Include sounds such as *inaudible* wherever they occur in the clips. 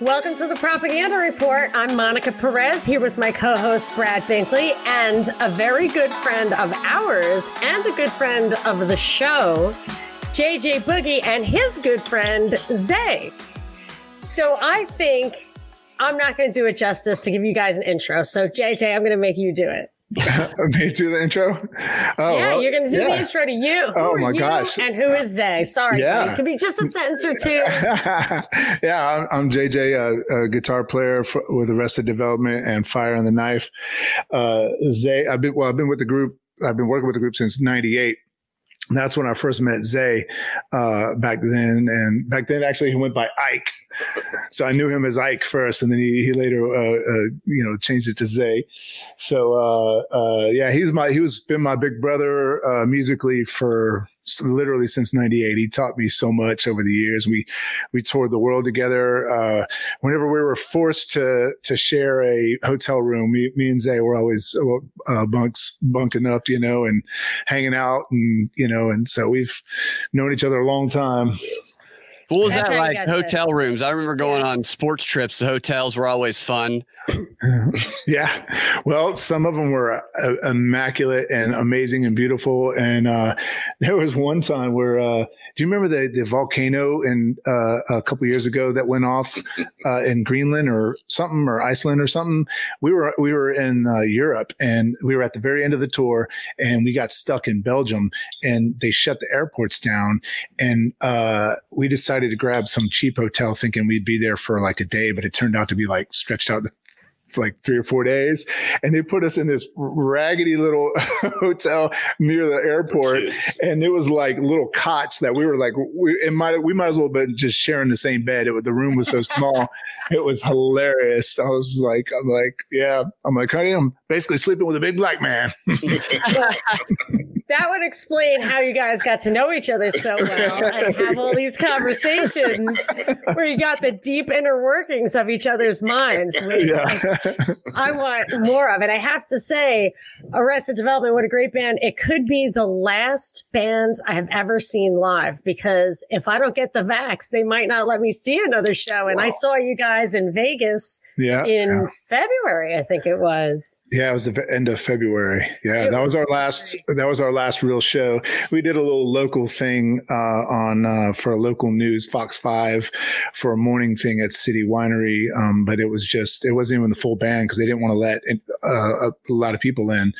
Welcome to the Propaganda Report. I'm Monica Perez here with my co host Brad Binkley and a very good friend of ours and a good friend of the show, JJ Boogie, and his good friend, Zay. So I think I'm not going to do it justice to give you guys an intro. So, JJ, I'm going to make you do it. Me do the intro? Oh, yeah, well, you're going to do yeah. the intro to you. Who oh my gosh! And who is Zay? Sorry, yeah. it could be just a sentence or two. *laughs* yeah, I'm, I'm JJ, uh, a guitar player for, with Arrested Development and Fire on the Knife. Uh, Zay, I've been well, I've been with the group. I've been working with the group since '98 that's when I first met Zay uh, back then. And back then, actually, he went by Ike. So I knew him as Ike first, and then he, he later, uh, uh, you know, changed it to Zay. So uh, uh, yeah, he's my he was been my big brother uh, musically for literally since 98 he taught me so much over the years. We we toured the world together. Uh, whenever we were forced to to share a hotel room me, me and zay were always bunks bunking up you know and hanging out and you know and so we've known each other a long time what was That's that like? Hotel to. rooms. I remember going yeah. on sports trips. The hotels were always fun. *laughs* yeah. Well, some of them were uh, immaculate and amazing and beautiful. And uh, there was one time where uh, do you remember the the volcano in uh, a couple years ago that went off uh, in Greenland or something or Iceland or something? We were we were in uh, Europe and we were at the very end of the tour and we got stuck in Belgium and they shut the airports down and uh, we decided to grab some cheap hotel thinking we'd be there for like a day, but it turned out to be like stretched out like three or four days. And they put us in this raggedy little *laughs* hotel near the airport. And it was like little cots that we were like, we, it might, we might as well have been just sharing the same bed. It, the room was so small. *laughs* it was hilarious. I was like, I'm like, yeah, I'm like, honey, I'm basically sleeping with a big black man. *laughs* that would explain how you guys got to know each other so well and have all these conversations where you got the deep inner workings of each other's minds. Yeah. I, I want more of it. I have to say, Arrested Development, what a great band. It could be the last band I have ever seen live because if I don't get the vax, they might not let me see another show. And wow. I saw you guys in Vegas yeah, in yeah. February, I think it was. Yeah, it was the end of February. Yeah, it that was our last. That was our last real show. We did a little local thing uh, on uh, for local news, Fox Five, for a morning thing at City Winery. Um, but it was just it wasn't even the full band because they didn't want to let uh, a lot of people in.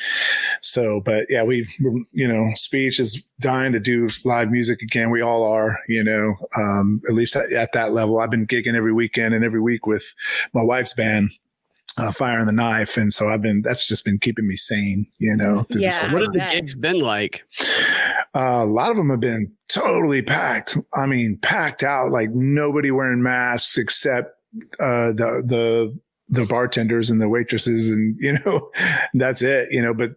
So, but yeah, we you know, speech is dying to do live music again. We all are, you know, um, at least at, at that level. I've been gigging every weekend and every week with my wife's band uh, fire and the knife. And so i've been that's just been keeping me sane you know yeah, what have the gigs been like? Uh, a lot of them have been totally packed. I mean packed out like nobody wearing masks except uh, the the the bartenders and the waitresses and *laughs* you know that's it you know but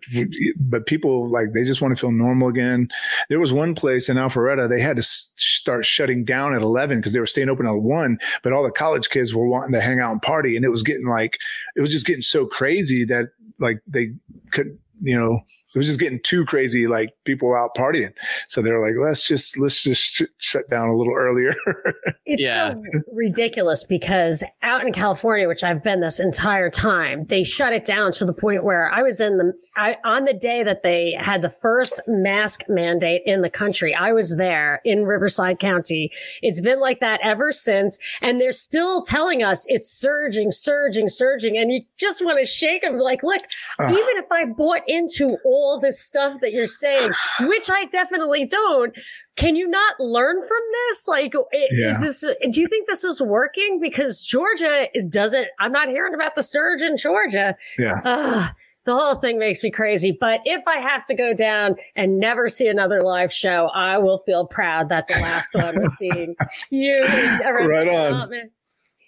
but people like they just want to feel normal again. There was one place in alpharetta they had to start shutting down at 11 because they were staying open at 1 but all the college kids were wanting to hang out and party and it was getting like it was just getting so crazy that like they could you know it was just getting too crazy. Like people were out partying. So they were like, let's just, let's just sh- shut down a little earlier. *laughs* it's yeah. so ridiculous because out in California, which I've been this entire time, they shut it down to the point where I was in the, I, on the day that they had the first mask mandate in the country, I was there in Riverside County. It's been like that ever since. And they're still telling us it's surging, surging, surging. And you just want to shake them like, look, uh, even if I bought into all all this stuff that you're saying, which I definitely don't. Can you not learn from this? Like, yeah. is this, do you think this is working? Because Georgia is, doesn't, I'm not hearing about the surge in Georgia. Yeah. Uh, the whole thing makes me crazy. But if I have to go down and never see another live show, I will feel proud that the last one was seeing *laughs* you. Right on.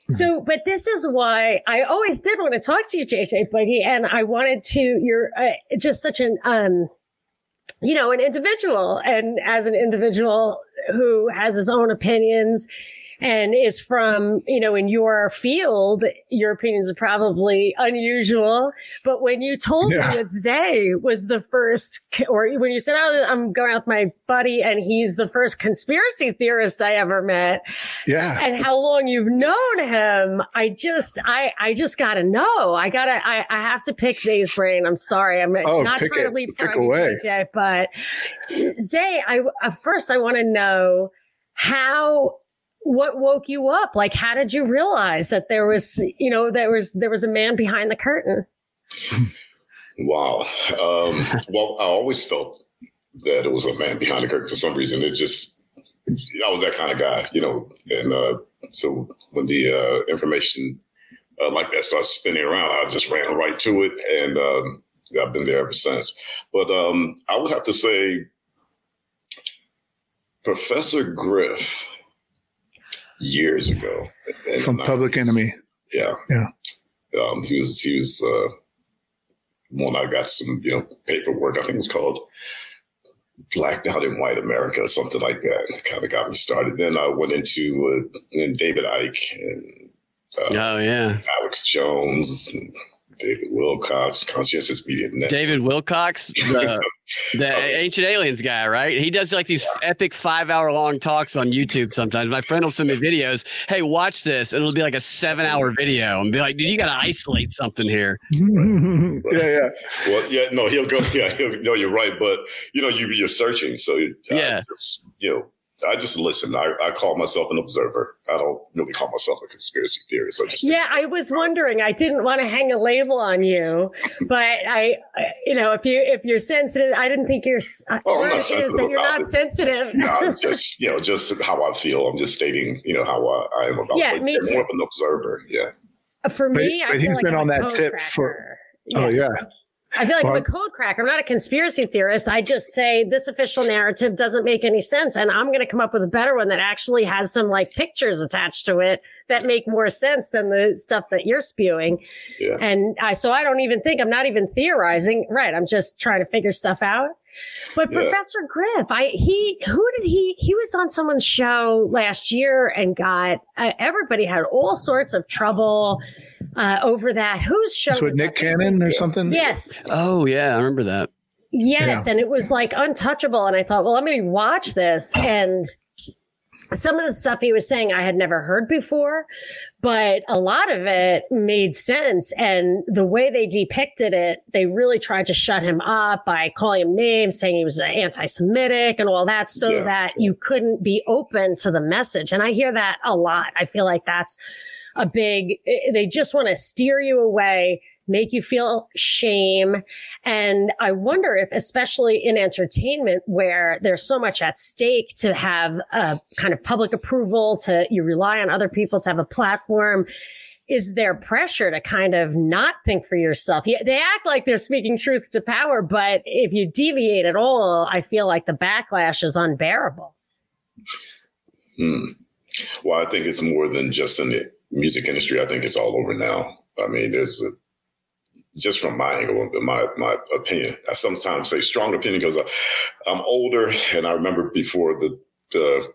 So, but this is why I always did want to talk to you, JJ Boogie, and I wanted to, you're uh, just such an, um, you know, an individual and as an individual who has his own opinions and is from, you know, in your field, your opinions are probably unusual. But when you told yeah. me that Zay was the first, or when you said, oh, I'm going out with my buddy and he's the first conspiracy theorist I ever met. Yeah. And how long you've known him, I just, I, I just gotta know. I gotta, I, I have to pick Zay's brain. I'm sorry. I'm oh, not trying it, to leap pick away. DJ, but Zay, I, uh, first I want to know how what woke you up? Like, how did you realize that there was, you know, there was there was a man behind the curtain? Wow. Um, well, I always felt that it was a man behind the curtain for some reason. It just, I was that kind of guy, you know. And uh, so when the uh, information uh, like that starts spinning around, I just ran right to it, and um, I've been there ever since. But um, I would have to say, Professor Griff years ago from Public Enemy. Yeah, yeah. Um, he was he was uh, one I got some you know paperwork. I think it was called Blacked Out in White America or something like that. Kind of got me started. Then I went into uh, David Icke and uh, oh yeah, Alex Jones. And, David Wilcock, Conscientious Media Network. David Wilcock, the, *laughs* the oh. Ancient Aliens guy, right? He does like these epic five hour long talks on YouTube sometimes. My friend will send me videos. Hey, watch this. And it'll be like a seven hour video and be like, dude, you got to isolate something here. *laughs* yeah, yeah. Well, yeah, no, he'll go. *laughs* Yeah, he'll, no, you're right. But, you know, you, you're searching. So, uh, yeah, just, you know, I just listen. I, I call myself an observer. I don't really call myself a conspiracy theorist. I just yeah. I was wondering. I didn't want to hang a label on you, *laughs* but I, you know, if you if you're sensitive, I didn't think you're. Oh, I'm not sensitive that you're not it. sensitive. no, it's just you know, just how I feel. I'm just stating, you know, how I, I am about. Yeah, me too. More of an observer. Yeah. For me, but, I he's like been I'm on that tip cracker. for. Yeah. Oh yeah. I feel like well, I'm a code cracker. I'm not a conspiracy theorist. I just say this official narrative doesn't make any sense. And I'm going to come up with a better one that actually has some like pictures attached to it that make more sense than the stuff that you're spewing. Yeah. And I, so I don't even think I'm not even theorizing. Right. I'm just trying to figure stuff out. But yeah. Professor Griff, I he who did he he was on someone's show last year and got uh, everybody had all sorts of trouble uh, over that. Whose show? with Nick Cannon or something? Yes. Oh yeah, I remember that. Yes, yeah. and it was like untouchable. And I thought, well, let me watch this and some of the stuff he was saying I had never heard before, but a lot of it made sense. And the way they depicted it, they really tried to shut him up by calling him names, saying he was anti-Semitic and all that so yeah. that you couldn't be open to the message. And I hear that a lot. I feel like that's a big, they just want to steer you away make you feel shame. And I wonder if, especially in entertainment where there's so much at stake to have a kind of public approval, to you rely on other people to have a platform. Is there pressure to kind of not think for yourself? Yeah, they act like they're speaking truth to power, but if you deviate at all, I feel like the backlash is unbearable. Hmm. Well, I think it's more than just the music industry. I think it's all over now. I mean, there's a just from my angle, my my opinion. I sometimes say strong opinion because I'm older, and I remember before the, the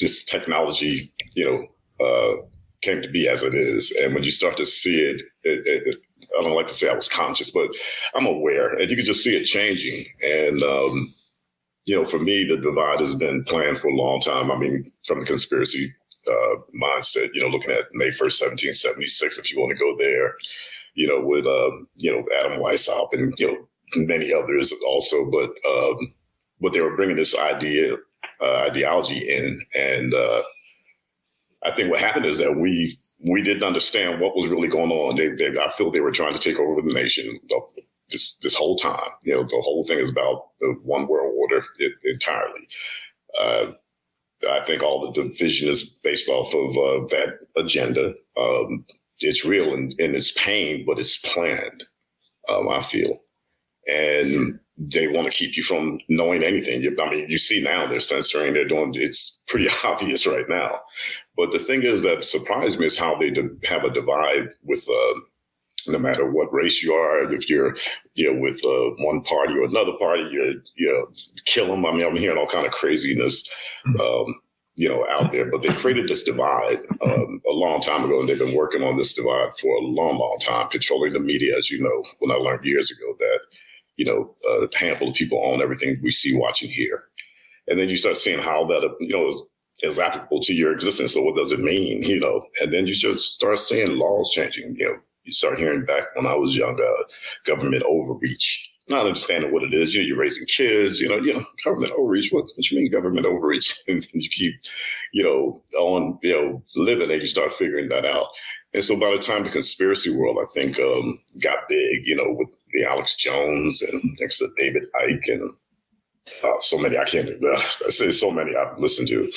this technology, you know, uh, came to be as it is. And when you start to see it, it, it, I don't like to say I was conscious, but I'm aware, and you can just see it changing. And um, you know, for me, the divide has been planned for a long time. I mean, from the conspiracy uh, mindset, you know, looking at May 1st, 1776, if you want to go there, you know, with, um, you know, Adam Weishaupt and, you know, many others also. But, um, but they were bringing this idea, uh, ideology in. And, uh, I think what happened is that we we didn't understand what was really going on. They, they I feel they were trying to take over the nation this this whole time. You know, the whole thing is about the one world order entirely. Uh, I think all the division is based off of uh, that agenda. Um, it's real and, and it's pain, but it's planned. Um, I feel, and they want to keep you from knowing anything. I mean, you see now they're censoring. They're doing. It's pretty *laughs* obvious right now. But the thing is that surprised me is how they have a divide with. Uh, no matter what race you are, if you're, you know, with uh, one party or another party, you're, you know, kill them. I mean, I'm hearing all kind of craziness. Mm-hmm. Um, you know, out there, but they created this divide um, a long time ago, and they've been working on this divide for a long, long time, controlling the media, as you know. When I learned years ago that, you know, a handful of people own everything we see, watching here, and then you start seeing how that, you know, is, is applicable to your existence. So what does it mean, you know? And then you just start seeing laws changing. You know, you start hearing back when I was young, uh, government overreach not understanding what it is. You know, you're raising kids, you know, you know, government overreach. What, what you mean government overreach? *laughs* and you keep, you know, on, you know, living and you start figuring that out. And so by the time the conspiracy world, I think, um, got big, you know, with the Alex Jones and next to David Icke and uh, so many, I can't, uh, I say so many I've listened to.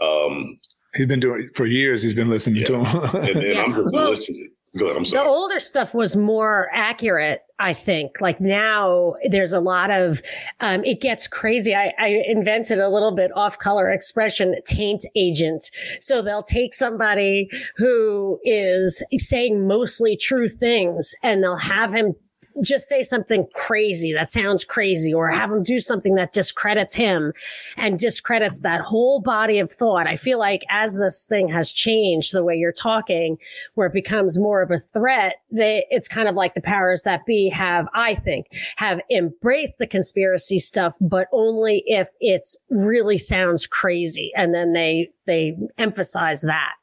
Um, He's been doing it for years. He's been listening yeah. to him. and, and yeah. I'm just well, listening. Ahead, I'm sorry. The older stuff was more accurate, I think. Like now, there's a lot of, um, it gets crazy. I, I invented a little bit off color expression, taint agent. So they'll take somebody who is saying mostly true things and they'll have him just say something crazy that sounds crazy or have him do something that discredits him and discredits that whole body of thought. I feel like as this thing has changed the way you're talking, where it becomes more of a threat, they, it's kind of like the powers that be have, I think, have embraced the conspiracy stuff, but only if it's really sounds crazy. And then they, they emphasize that.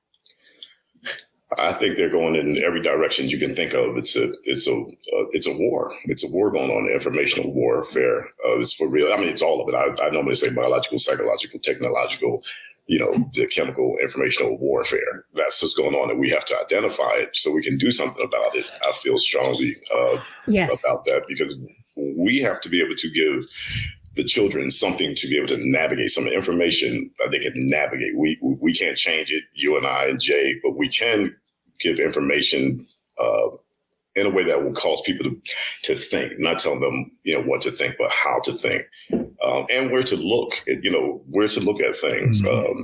I think they're going in every direction you can think of. It's a it's a uh, it's a war. It's a war going on. Informational warfare. Uh, it's for real. I mean, it's all of it. I, I normally say biological, psychological, technological. You know, the chemical informational warfare. That's what's going on, and we have to identify it so we can do something about it. I feel strongly uh, yes. about that because we have to be able to give the children something to be able to navigate some information that they can navigate. We we can't change it, you and I and Jay, but we can give information uh, in a way that will cause people to, to think, not tell them, you know, what to think, but how to think um, and where to look, At, you know, where to look at things. Mm-hmm. Um,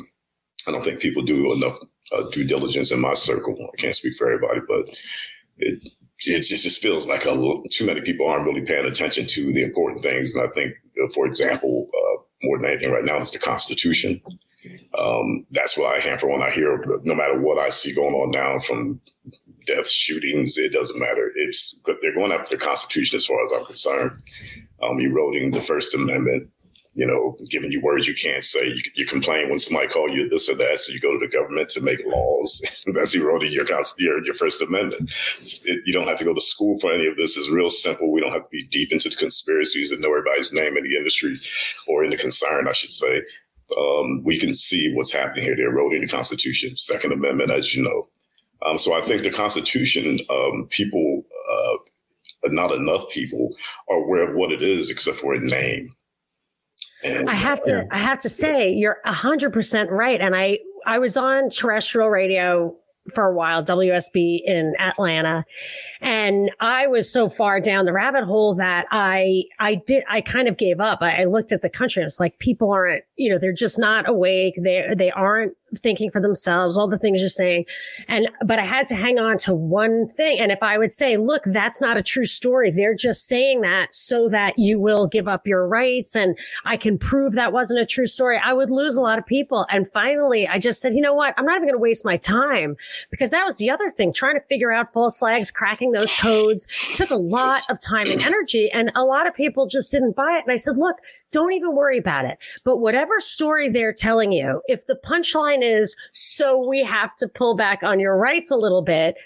I don't think people do enough uh, due diligence in my circle. I can't speak for everybody, but it, it just, just feels like a too many people aren't really paying attention to the important things. And I think, for example, uh, more than anything right now is the Constitution. Um, that's what I hamper when I hear, no matter what I see going on now from death, shootings, it doesn't matter. It's they're going after the Constitution as far as I'm concerned. Um, eroding the First Amendment, you know, giving you words you can't say. You, you, complain when somebody call you this or that, so you go to the government to make laws. *laughs* That's eroding your, your your First Amendment. It, you don't have to go to school for any of this. It's real simple. We don't have to be deep into the conspiracies and know everybody's name in the industry or in the concern, I should say um, we can see what's happening here. They're eroding the Constitution, Second Amendment, as you know. Um, so I think the Constitution, um, people, uh, not enough people are aware of what it is, except for a name. And, I have to, I have to say, you're hundred percent right. And I, I was on terrestrial radio for a while, WSB in Atlanta. And I was so far down the rabbit hole that I, I did, I kind of gave up. I, I looked at the country. It's like people aren't, you know, they're just not awake. They, they aren't thinking for themselves, all the things you're saying. And, but I had to hang on to one thing. And if I would say, look, that's not a true story. They're just saying that so that you will give up your rights and I can prove that wasn't a true story. I would lose a lot of people. And finally, I just said, you know what? I'm not even going to waste my time because that was the other thing, trying to figure out false flags, cracking those codes took a lot of time and energy. And a lot of people just didn't buy it. And I said, look, don't even worry about it. But whatever story they're telling you, if the punchline is, so we have to pull back on your rights a little bit,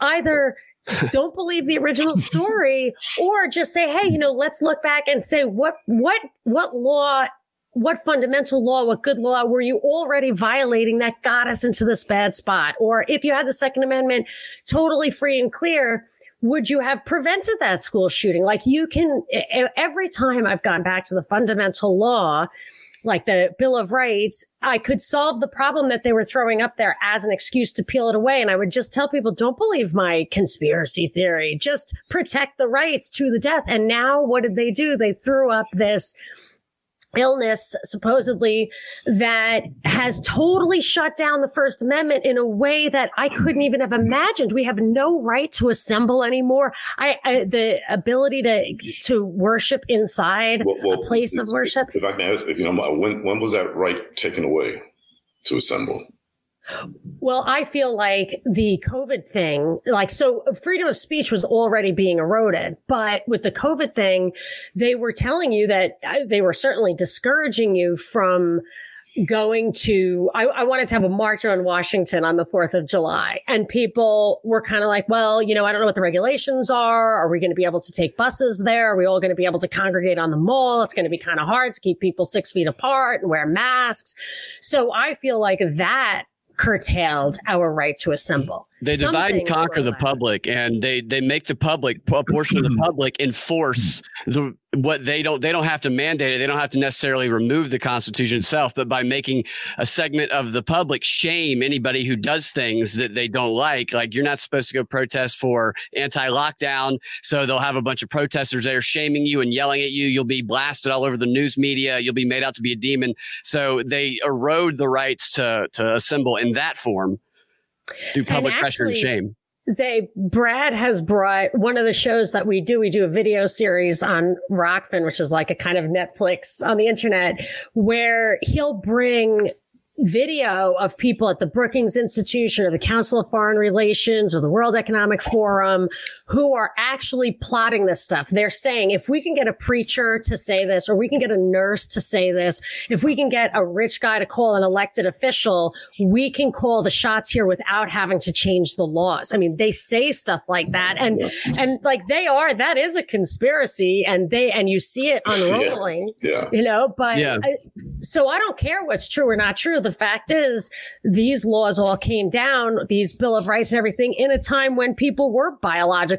either *laughs* don't believe the original story or just say, hey, you know, let's look back and say what, what, what law what fundamental law, what good law were you already violating that got us into this bad spot? Or if you had the Second Amendment totally free and clear, would you have prevented that school shooting? Like you can, every time I've gone back to the fundamental law, like the Bill of Rights, I could solve the problem that they were throwing up there as an excuse to peel it away. And I would just tell people, don't believe my conspiracy theory. Just protect the rights to the death. And now what did they do? They threw up this illness supposedly that has totally shut down the first amendment in a way that i couldn't even have imagined. We have no right to assemble anymore. I, I the ability to to worship inside well, well, a place of worship if i can ask if you know when when was that right taken away to assemble? Well, I feel like the COVID thing, like, so freedom of speech was already being eroded, but with the COVID thing, they were telling you that uh, they were certainly discouraging you from going to I, I, wanted to have a march on Washington on the 4th of July. And people were kind of like, well, you know, I don't know what the regulations are. Are we going to be able to take buses there? Are we all going to be able to congregate on the mall? It's going to be kind of hard to keep people six feet apart and wear masks. So I feel like that curtailed our right to assemble. They divide and conquer the public, and they they make the public a portion of the *clears throat* public enforce the what they don't they don't have to mandate it they don't have to necessarily remove the constitution itself but by making a segment of the public shame anybody who does things that they don't like like you're not supposed to go protest for anti-lockdown so they'll have a bunch of protesters there shaming you and yelling at you you'll be blasted all over the news media you'll be made out to be a demon. So they erode the rights to to assemble in that form through public and pressure and shame Zay, Brad has brought one of the shows that we do. We do a video series on Rokfin, which is like a kind of Netflix on the internet, where he'll bring video of people at the Brookings Institution or the Council of Foreign Relations or the World Economic Forum who are actually plotting this stuff. They're saying if we can get a preacher to say this or we can get a nurse to say this, if we can get a rich guy to call an elected official, we can call the shots here without having to change the laws. I mean, they say stuff like that and, and like they are, that is a conspiracy and they, and you see it unrolling, yeah. yeah. you know, but yeah. I, so I don't care what's true or not true the fact is these laws all came down, these Bill of Rights and everything in a time when people were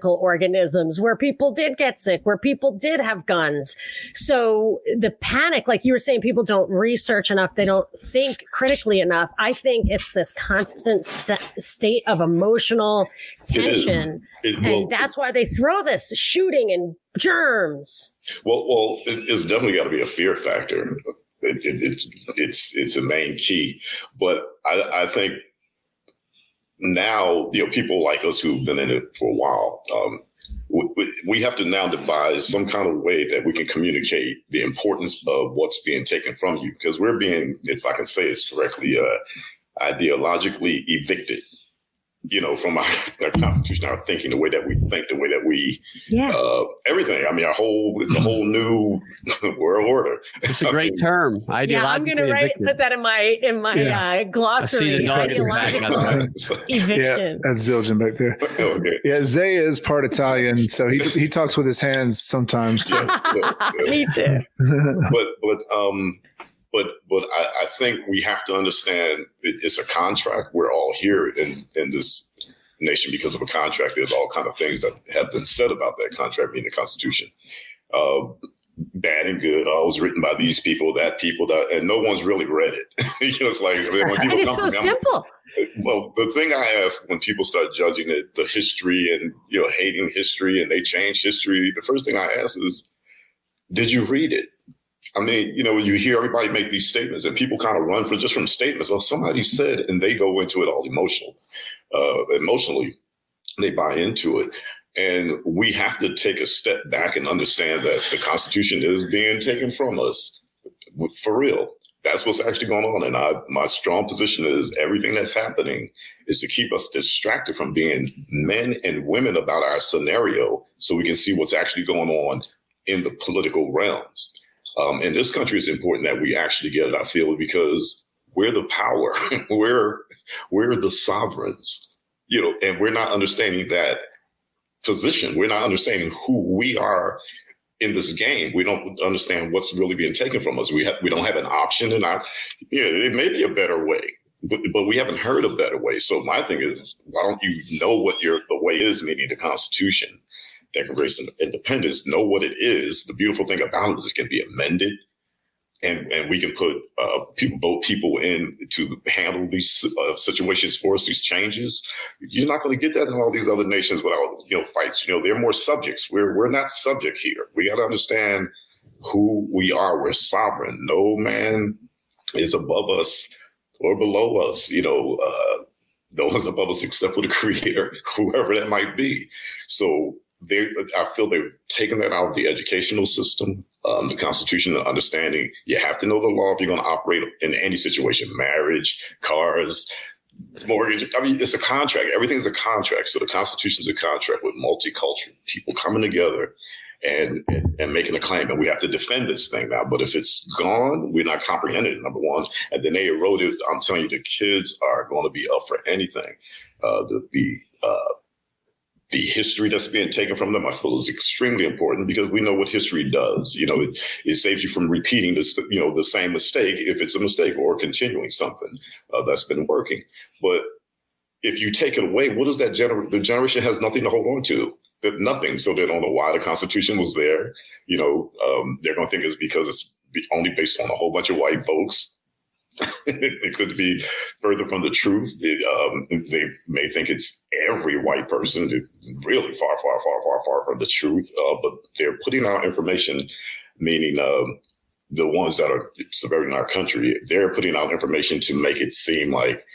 organisms, where people did get sick, where people did have guns. So the panic, like you were saying, people don't research enough. They don't think critically enough. I think it's this constant state of emotional tension. It it, and that's why they throw this shooting and germs. Well, well, it's definitely got to be a fear factor it, it, it, it's it's a main key. But I, I, think now, you know, people like us who've been in it for a while, um, we, we, have to now devise some kind of way that we can communicate the importance of what's being taken from you because we're being, if I can say this correctly, uh, ideologically evicted you know, from our, *laughs* our constitution, our thinking, the way that we think, the way that we, yeah, uh, everything. I mean, a whole, it's a whole new *laughs* world order. It's a great *laughs* mean, term. Yeah, I'm going to write, put that in my, in my yeah. uh, glossary. Ideological Yeah, that's Zildjian back there. okay. Yeah, Zay is part Italian, so he, he talks with his hands sometimes. Too. Me too. but, but, um, but but I, I, think we have to understand it, it's a contract. We're all here in in this nation because of a contract. There's all kind of things that have been said about that contract being the Constitution. Uh, bad and good. Oh, it was written by these people, that people, that, and no one's really read it. *laughs* you know, it's like when it's so me, simple. well, the thing I ask when people start judging it, the history and you know hating history, and they change history. The first thing I ask is, did you read it? I mean, you know, you hear everybody make these statements and people kind of run for just from statements. Oh, somebody said, and they go into it all emotional, uh, emotionally. They buy into it. And we have to take a step back and understand that the Constitution is being taken from us for real. That's what's actually going on. And I, my strong position is everything that's happening is to keep us distracted from being men and women about our scenario so we can see what's actually going on in the political realms. Um, in this country, it's important that we actually get it. I feel because we're the power, *laughs* we're we're the sovereigns, you know, and we're not understanding that position. We're not understanding who we are in this game. We don't understand what's really being taken from us. We have we don't have an option, and I, yeah, it may be a better way. But, but we haven't heard a better way. So my thing is, why don't you know what your the way is, meaning the Constitution, Declaration of Independence, know what it is. The beautiful thing about it is it can be amended, and and we can put uh, people vote people in to handle these uh, situations for us, these changes. You're not going to get that in all these other nations without you know fights. You know, they're more subjects. We're we're not subject here. We got to understand who we are. We're sovereign. No man is above us or below us. You know. Uh, no one's above us except for the *laughs* creator, whoever that might be. So they I feel they've taken that out of the educational system. Um, the Constitution, the understanding you have to know the law if you're going to operate in any situation, marriage, cars, mortgage. I mean, it's a contract. Everything's a contract. So the Constitution is a contract with multicultural people coming together and, and, and making a claim. And we have to defend this thing now. But if it's gone, we're not comprehending it, number one. And then they eroded. I'm telling you, the kids are going to be up for anything. Uh, the, the, uh, the history that's being taken from them, I feel is extremely important because we know what history does. You know, it, it saves you from repeating this, you know, the same mistake if it's a mistake or continuing something uh, that's been working. But if you take it away, what does that generate? The generation has nothing to hold on to. Nothing. So they don't know why the Constitution was there. You know, um, they're going to think it's because it's only based on a whole bunch of white folks *laughs* it could be further from the truth. It, um, they may think it's every white person, really far, far, far, far, far from the truth. Uh, but they're putting out information, meaning um, the ones that are subverting our country, they're putting out information to make it seem like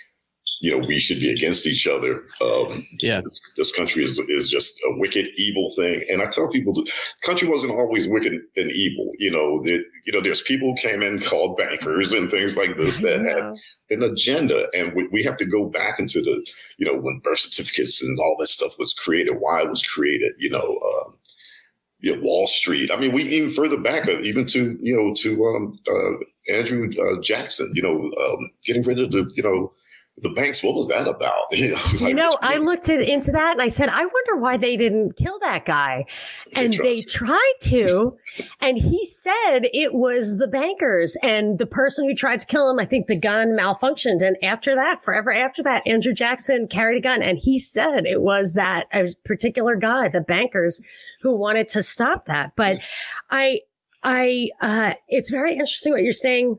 you know we should be against each other. Um, yeah, this, this, country is is just a wicked, evil thing. And I tell people the country wasn't always wicked and evil. You know, it, you know, there's people who came in called bankers and things like this that had an agenda, and we, we have to go back into the you know when birth certificates and all that stuff was created, why it was created. You know. Um, you know, Wall Street. I mean, we even further back, uh, even to you know, to um, uh, Andrew uh, Jackson. You know, um, getting rid of the you know the banks, what was that about? *laughs* You know, like, you know I looked at, into that and I said, I wonder why they didn't kill that guy. And they tried, they tried to. and he said it was the bankers and the person who tried to kill him. I think the gun malfunctioned. And after that, forever after that, Andrew Jackson carried a gun and he said it was that a particular guy, the bankers who wanted to stop that. But I, I, uh, it's very interesting what you're saying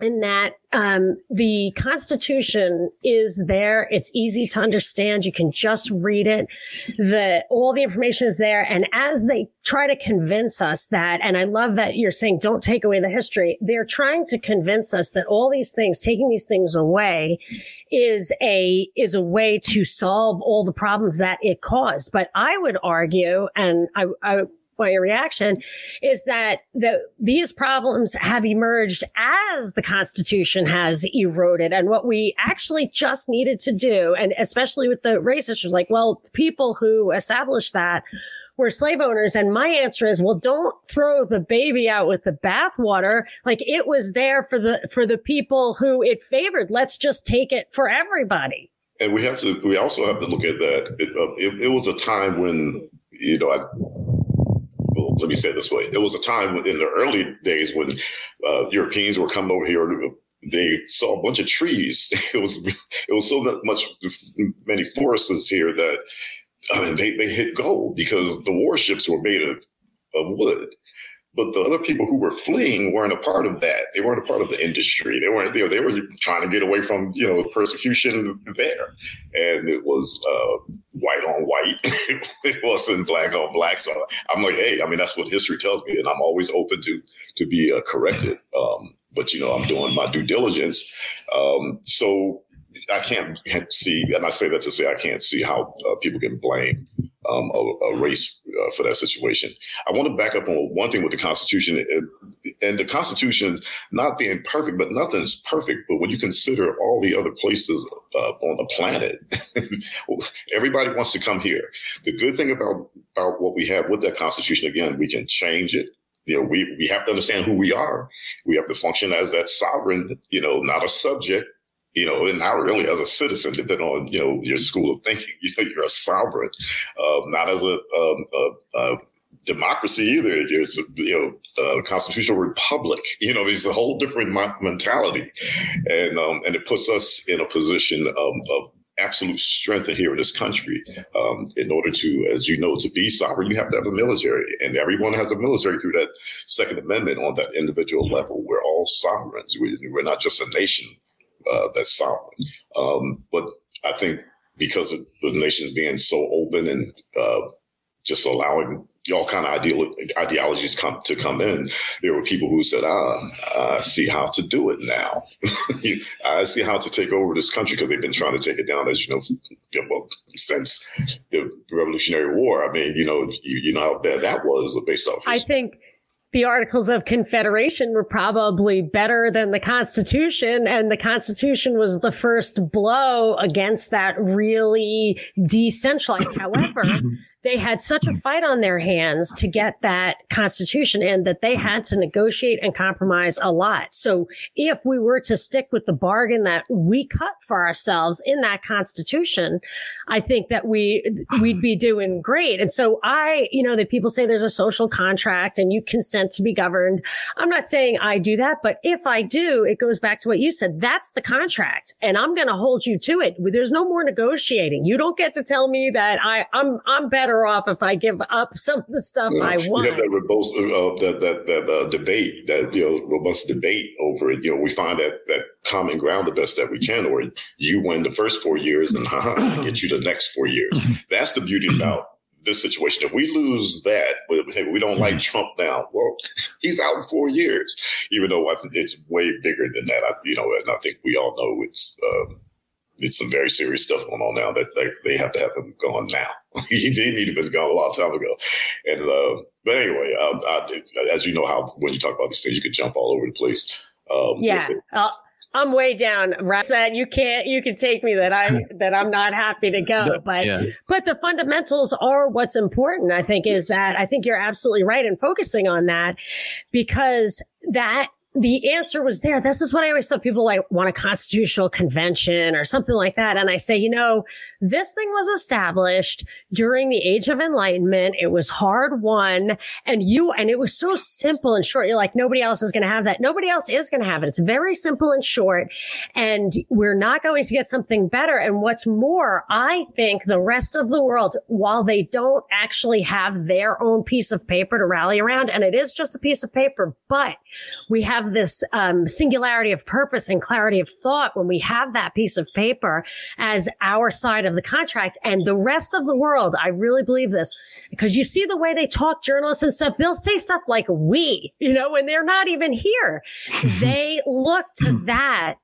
in that um, the Constitution is there. It's easy to understand. You can just read it. The all the information is there. And as they try to convince us that, and I love that you're saying don't take away the history. They're trying to convince us that all these things, taking these things away, is a is a way to solve all the problems that it caused. But I would argue, and I, I my reaction is that the, these problems have emerged as the Constitution has eroded. And what we actually just needed to do, and especially with the race issues, like, well, people who established that were slave owners. And my answer is, well, don't throw the baby out with the bathwater. Like it was there for the, for the people who it favored. Let's just take it for everybody. And we have to, we also have to look at that. It, uh, it, it was a time when, you know, I, let me say it this way. There was a time in the early days when uh, Europeans were coming over here. They saw a bunch of trees. *laughs* It was it was so much many forests here that uh, they they hit gold because the warships were made of, of wood. But the other people who were fleeing weren't a part of that. They weren't a part of the industry. They weren't there. They were trying to get away from, you know, persecution there. And it was uh, white on white. *laughs* it wasn't black on black. So I'm like, hey, I mean, that's what history tells me. And I'm always open to to be uh, corrected. Um, but, you know, I'm doing my due diligence. Um, so I can't, can't, see, and I say that to say I can't see how uh, people can blame um, a, a, race uh, for that situation. I want to back up on one thing with the Constitution, and the Constitution not being perfect, but nothing's perfect. But when you consider all the other places uh, on the planet, *laughs* everybody wants to come here. The good thing about about what we have with that Constitution, again, we can change it. You know, we, we have to understand who we are. We have to function as that sovereign, you know, not a subject you know, and not really as a citizen, depending on, you know, your school of thinking, *laughs* you know, you're a sovereign, uh, not as a, um, a, a, democracy either. There's, you know, a constitutional republic, you know, it's a whole different mentality. And, um, and it puts us in a position of, of absolute strength here in this country. Um, in order to, as you know, to be sovereign, you have to have a military, and everyone has a military through that Second Amendment on that individual level. We're all sovereigns. We're not just a nation uh, that's sovereign. Um, but I think because of the nations being so open and uh, just allowing y'all kind of ideal, ideologies come to come in, there were people who said, "Ah, I see how to do it now. *laughs* I see how to take over this country because they've been trying to take it down, as you know, well, since the Revolutionary War. I mean, you know, you, you know how bad that was based off. I think the Articles of Confederation were probably better than the Constitution. And the Constitution was the first blow against that really decentralized. However, *clears throat* they had such a fight on their hands to get that constitution in that they had to negotiate and compromise a lot. So if we were to stick with the bargain that we cut for ourselves in that constitution, I think that we, we'd be doing great. And so I, you know, that people say there's a social contract and you consent to be governed. I'm not saying I do that, but if I do, it goes back to what you said. That's the contract and I'm going to hold you to it. There's no more negotiating. You don't get to tell me that I, I'm, I'm better better off if I give up some of the stuff yeah. I want. We have that robust, uh, that that that uh, debate, that you know, robust debate over it. You know, we find that that common ground the best that we can, or you win the first four years, and haha, *clears throat* get you the next four years. *clears throat* That's the beauty about this situation. If we lose that, hey, we don't like Trump now. Well, *laughs* he's out in four years, even though I think it's way bigger than that. I, you know, and I think we all know it's. Uh, it's some very serious stuff going on now that they, they have to have him gone now. *laughs* he did need to have been gone a long time ago. And, uh, but anyway, uh, I, as you know how, when you talk about these things, you can jump all over the place. Um, yeah. I'm way down. Right, That you can't, you can take me that I'm *laughs* that I'm not happy to go. But yeah. but the fundamentals are what's important. I think is that I think you're absolutely right in focusing on that because that the answer was there. This is what I always thought people like want a constitutional convention or something like that. And I say, you know, this thing was established during the age of enlightenment. It was hard won and you, and it was so simple and short. You're like, nobody else is going to have that. Nobody else is going to have it. It's very simple and short and we're not going to get something better. And what's more, I think the rest of the world, while they don't actually have their own piece of paper to rally around, and it is just a piece of paper, but we have have this um, singularity of purpose and clarity of thought when we have that piece of paper as our side of the contract and the rest of the world. I really believe this because you see the way they talk journalists and stuff. They'll say stuff like we, you know, when they're not even here. *laughs* they look to that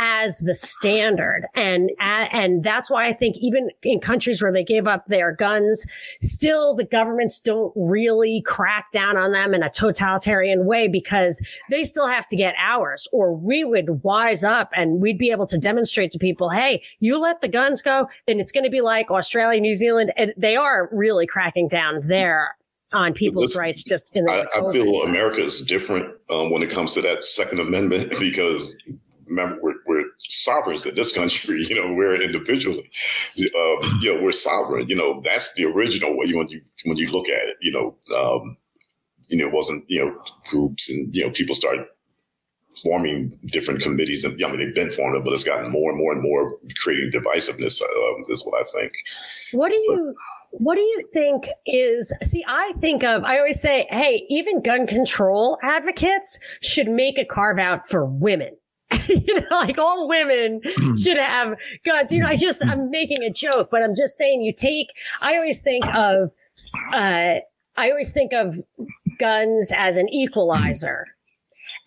as the standard. And, and that's why I think even in countries where they gave up their guns, still the governments don't really crack down on them in a totalitarian way because they still have to get ours or we would wise up and we'd be able to demonstrate to people, Hey, you let the guns go, then it's going to be like Australia, New Zealand. And they are really cracking down there on people's rights just in the I, I feel America is different um, when it comes to that Second Amendment *laughs* because remember we're, we're, sovereigns in this *laughs* country. You know, we're individually, um, you know, we're sovereign. You know, that's the original way when you when you look at it. You know, um, you know, it wasn't you know groups and you know people started forming different committees and I mean they've been forming, but it's gotten more and more and more creating divisiveness. Uh, is what I think. What do you? what do you think is see i think of i always say hey even gun control advocates should make a carve out for women *laughs* you know, like all women hmm. should have guns. You know, I just, I'm making a joke, but I'm just saying you take, I always think of, uh, I always think of guns as an equalizer.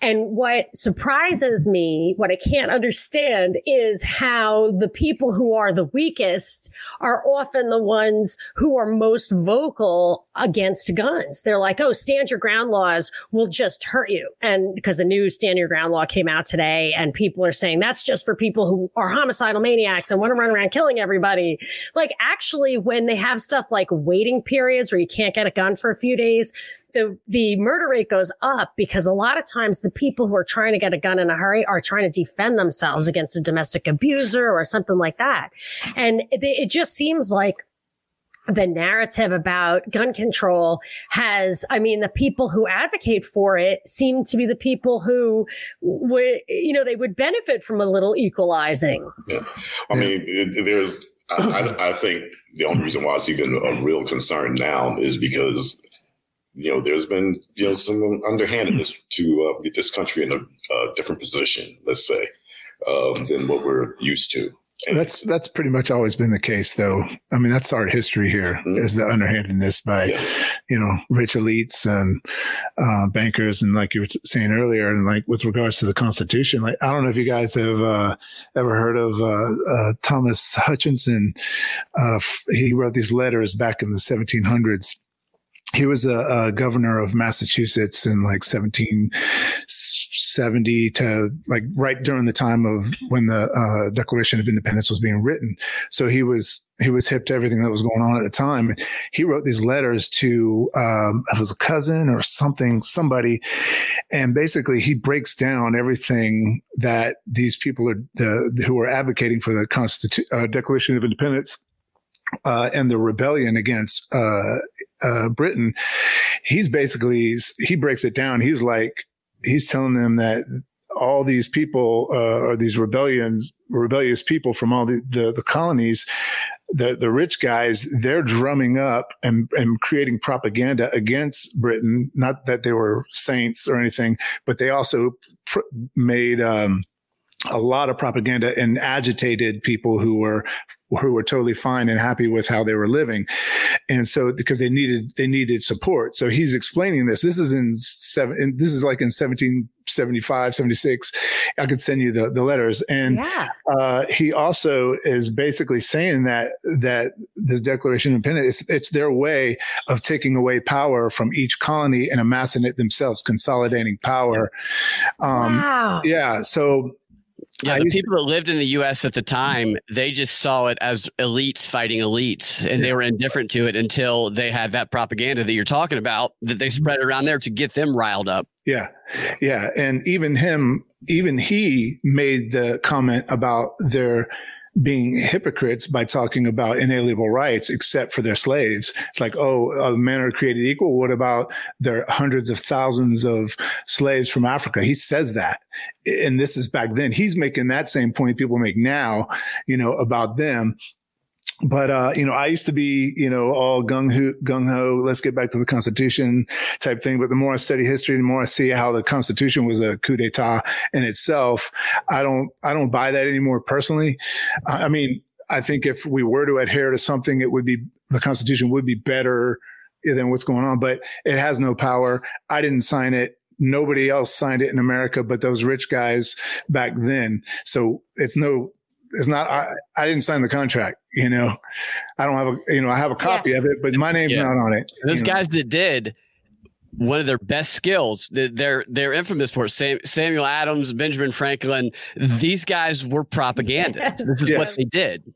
And what surprises me, what I can't understand is how the people who are the weakest are often the ones who are most vocal against guns. They're like, oh, stand your ground laws will just hurt you. And because the new stand your ground law came out today and people are saying that's just for people who are homicidal maniacs and want to run around killing everybody. Like actually, when they have stuff like waiting periods where you can't get a gun for a few days, the, the murder rate goes up because a lot of times the people who are trying to get a gun in a hurry are trying to defend themselves against a domestic abuser or something like that. And it, it just seems like the narrative about gun control has, I mean, the people who advocate for it seem to be the people who would, you know, they would benefit from a little equalizing. Yeah. I mean, there's, I, I, think the only reason why it's even a real concern now is because you know, there's been, you know, some underhandedness to uh, get this country in a, a different position, let's say, um, than what we're used to. And that's that's pretty much always been the case, though. I mean, that's our history here mm-hmm. is the underhandedness by, yeah. you know, rich elites and uh, bankers, and like you were saying earlier, and like with regards to the Constitution, like I don't know if you guys have uh, ever heard of uh, uh Thomas Hutchinson. Uh, he wrote these letters back in the 1700s he was a, a, governor of Massachusetts in like 1770 to like right during the time of when the uh, Declaration of Independence was being written. So he was he was hip to everything that was going on at the time. He wrote these letters to um, was a cousin or something, somebody, and basically he breaks down everything that these people are the, who are advocating for the Constitution uh, Declaration of Independence uh, and the rebellion against uh, uh, Britain, he's basically he breaks it down. He's like he's telling them that all these people uh, or these rebellions, rebellious people from all the, the, the colonies, the the rich guys, they're drumming up and and creating propaganda against Britain. Not that they were saints or anything, but they also pr- made. Um, a lot of propaganda and agitated people who were who were totally fine and happy with how they were living. And so because they needed they needed support. So he's explaining this. This is in seven this is like in 1775, 76. I could send you the, the letters. And yeah. uh, he also is basically saying that that this Declaration of Independence it's, it's their way of taking away power from each colony and amassing it themselves, consolidating power. Um, wow. yeah. So yeah, the people that lived in the U.S. at the time, they just saw it as elites fighting elites, and yeah. they were indifferent to it until they had that propaganda that you're talking about that they spread mm-hmm. around there to get them riled up. Yeah, yeah, and even him, even he made the comment about their being hypocrites by talking about inalienable rights except for their slaves. It's like, oh, men are created equal. What about their hundreds of thousands of slaves from Africa? He says that. And this is back then. He's making that same point people make now, you know, about them but uh, you know, I used to be, you know, all gung ho, gung ho. Let's get back to the Constitution type thing. But the more I study history, the more I see how the Constitution was a coup d'état in itself. I don't, I don't buy that anymore personally. I mean, I think if we were to adhere to something, it would be the Constitution would be better than what's going on. But it has no power. I didn't sign it nobody else signed it in America but those rich guys back then. So it's no it's not I, I didn't sign the contract you know i don't have a you know i have a copy yeah. of it but my name's yeah. not on it those guys know. that did one of their best skills they're they're infamous for Sam, samuel adams benjamin franklin these guys were propagandists yes. this is yes. what they did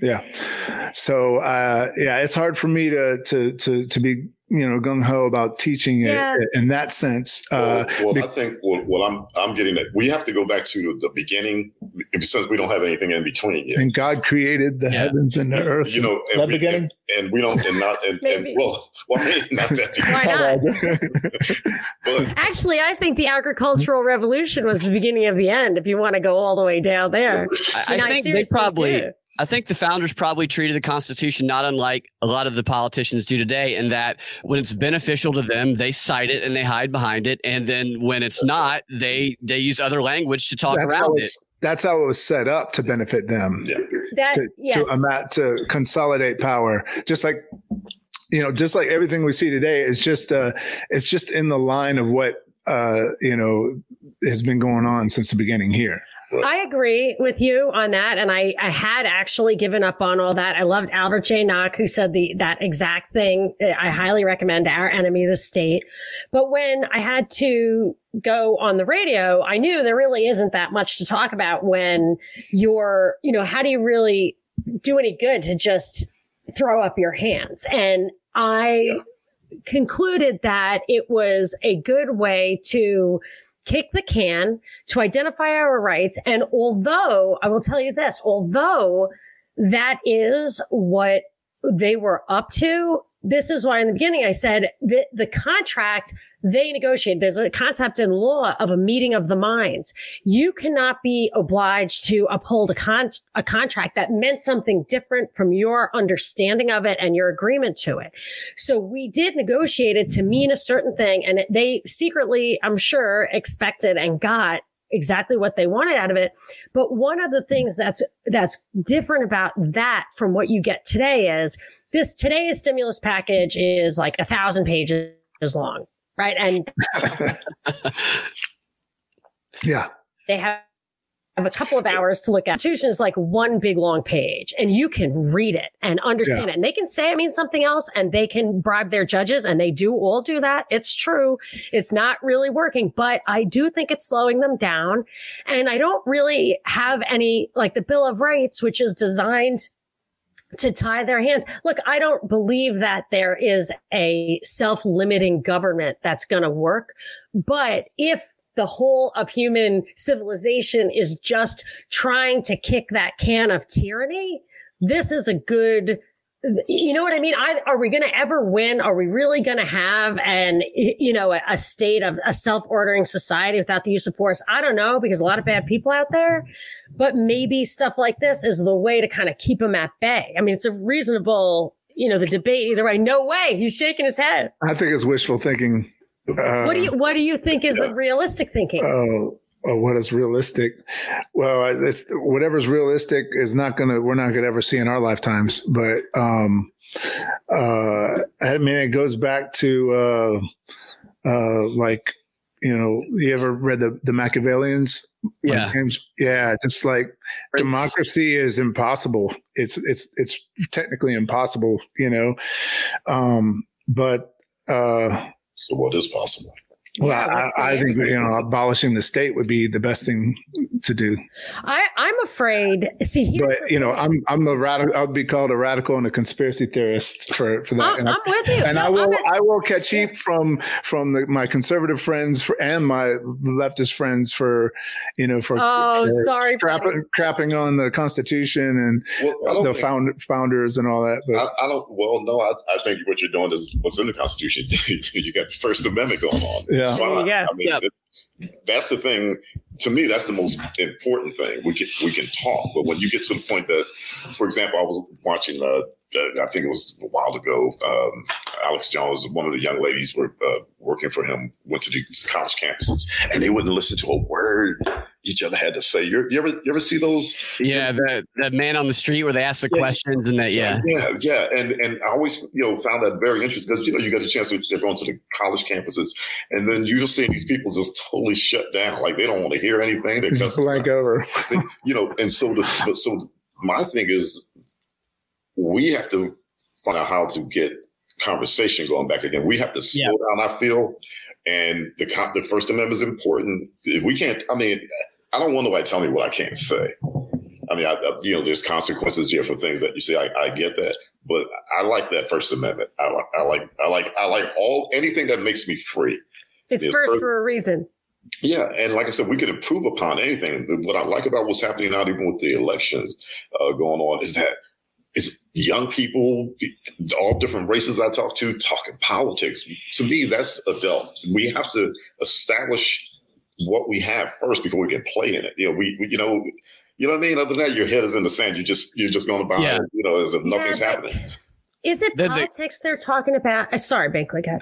yeah so uh yeah it's hard for me to to to to be you know gung ho about teaching yeah. it in that sense. Uh, well, well I think well, well, I'm I'm getting it. We have to go back to the beginning since we don't have anything in between yet. And God created the yeah. heavens and the earth. You know, that we, beginning, and, and, we don't, and not, and, and well, well, maybe not that. *laughs* Why not? *laughs* but, Actually, I think the agricultural revolution was the beginning of the end. If you want to go all the way down there, I, I think they probably. Do I think the founders probably treated the Constitution not unlike a lot of the politicians do today, in that when it's beneficial to them, they cite it and they hide behind it, and then when it's not, they they use other language to talk that's around it. That's how it was set up to benefit them. Yeah. That to, yes. to, to consolidate power, just like you know, just like everything we see today is just uh, it's just in the line of what uh, you know has been going on since the beginning here. I agree with you on that. And I, I had actually given up on all that. I loved Albert Jay Nock, who said the, that exact thing. Uh, I highly recommend Our Enemy, the State. But when I had to go on the radio, I knew there really isn't that much to talk about when you're, you know, how do you really do any good to just throw up your hands? And I yeah. concluded that it was a good way to kick the can to identify our rights. And although I will tell you this, although that is what they were up to, this is why in the beginning I said that the contract they negotiate. There's a concept in law of a meeting of the minds. You cannot be obliged to uphold a, con- a contract that meant something different from your understanding of it and your agreement to it. So we did negotiate it to mean a certain thing and they secretly, I'm sure, expected and got exactly what they wanted out of it. But one of the things that's, that's different about that from what you get today is this today's stimulus package is like a thousand pages long, right? And *laughs* yeah, they have have a couple of hours to look at. Constitution is like one big long page and you can read it and understand yeah. it. And they can say it means something else and they can bribe their judges and they do all do that. It's true. It's not really working, but I do think it's slowing them down. And I don't really have any, like the Bill of Rights, which is designed to tie their hands. Look, I don't believe that there is a self-limiting government that's going to work. But if the whole of human civilization is just trying to kick that can of tyranny. This is a good, you know what I mean? I, are we going to ever win? Are we really going to have an, you know, a, a state of a self-ordering society without the use of force? I don't know because a lot of bad people out there, but maybe stuff like this is the way to kind of keep them at bay. I mean, it's a reasonable, you know, the debate either way. No way. He's shaking his head. I think it's wishful thinking uh, what do you What do you think is yeah. realistic thinking? Oh, oh, what is realistic? Well, it's whatever's realistic is not gonna. We're not gonna ever see in our lifetimes. But um, uh, I mean, it goes back to uh, uh, like you know, you ever read the the Machiavellians? Yeah, like James, yeah. Just like it's, democracy is impossible. It's it's it's technically impossible. You know, um, but uh so what is possible? Well, yeah, I, I think you know abolishing the state would be the best thing to do. I, I'm afraid. See, but you know, I'm I'm a radical. I'll be called a radical and a conspiracy theorist for for that. I'm, and I'm with you, and no, I will I will catch heat from from the, my conservative friends for, and my leftist friends for you know for oh for sorry crapping, crapping on the Constitution and well, the found, founders and all that. But I, I don't. Well, no, I, I think what you're doing is what's in the Constitution. *laughs* you got the First Amendment going on. Yeah. It's fine. Yeah. I mean, yeah. it, that's the thing. To me, that's the most important thing. We can we can talk, but when you get to the point that, for example, I was watching. Uh, I think it was a while ago. Um, Alex Jones, one of the young ladies, were uh, working for him. Went to these college campuses, and they wouldn't listen to a word each other had to say. You're, you ever you ever see those? Yeah, the that man on the street where they ask the yeah. questions and that yeah. Yeah, yeah. And and I always, you know, found that very interesting because you know, you got a chance to they're going to the college campuses and then you're seeing these people just totally shut down. Like they don't want to hear anything. They just blank over. you know, and so the but so my thing is we have to find out how to get conversation going back again. We have to slow yeah. down, I feel. And the the First Amendment is important. We can't. I mean, I don't want nobody to tell me what I can't say. I mean, I, I, you know, there's consequences here for things that you say. I, I get that, but I like that First Amendment. I, I, like, I like, I like all anything that makes me free. It's first, first for a reason. Yeah, and like I said, we can improve upon anything. What I like about what's happening now, even with the elections uh, going on, is that it's young people, all different races I talk to, talking politics. To me, that's adult. We have to establish what we have first before we can play in it. You know, we, we you know, you know what I mean. Other than that, your head is in the sand. You just you're just going to buy yeah. it, you know, as if nothing's happening. Is it the, politics the, they're talking about? Uh, sorry, Binkley, go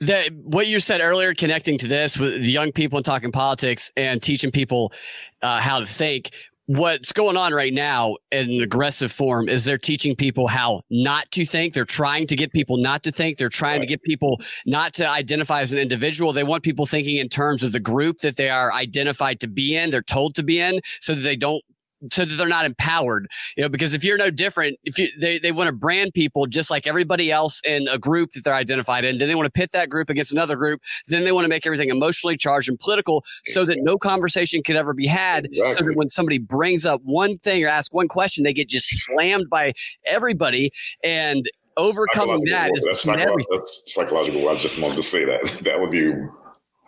That what you said earlier, connecting to this with the young people and talking politics and teaching people uh, how to think what's going on right now in an aggressive form is they're teaching people how not to think. They're trying to get people not to think. They're trying right. to get people not to identify as an individual. They want people thinking in terms of the group that they are identified to be in, they're told to be in, so that they don't so that they're not empowered you know because if you're no different if you they, they want to brand people just like everybody else in a group that they're identified in then they want to pit that group against another group then they want to make everything emotionally charged and political so that no conversation could ever be had exactly. so that when somebody brings up one thing or asks one question they get just slammed by everybody and overcoming that is that's, psycholo- that's psychological i just wanted to say that. *laughs* That would be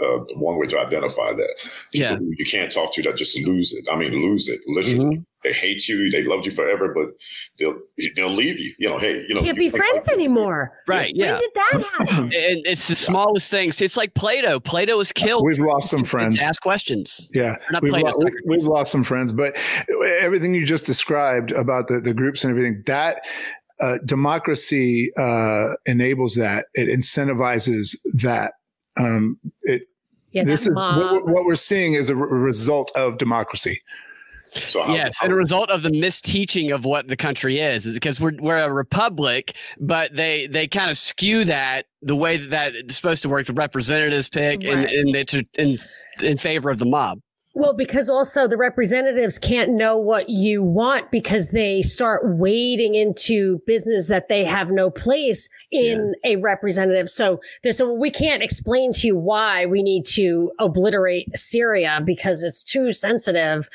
uh, one way to identify that. People yeah. you can't talk to that just lose it. I mean, lose it literally. Mm-hmm. They hate you. They loved you forever, but they'll they'll leave you. You know, hey, you know, can't be friends anymore. Right? Yeah. When did that happen? *clears throat* and it's the smallest things. It's like Plato. Plato was killed. We've lost some friends. Ask questions. Yeah, we've, lo- we've lost some friends, but everything you just described about the the groups and everything that uh, democracy uh, enables that. It incentivizes that um, it, yeah, this is what, what, we're seeing is a result of democracy. So yes, and a result of the misteaching of what the country is, is because we're we're a republic, but they they kind of skew that the way that, that it's supposed to work. The representatives pick right. and and it's in in favor of the mob. Well, because also the representatives can't know what you want because they start wading into business that they have no place in yeah. a representative. So there's a, we can't explain to you why we need to obliterate Syria because it's too sensitive,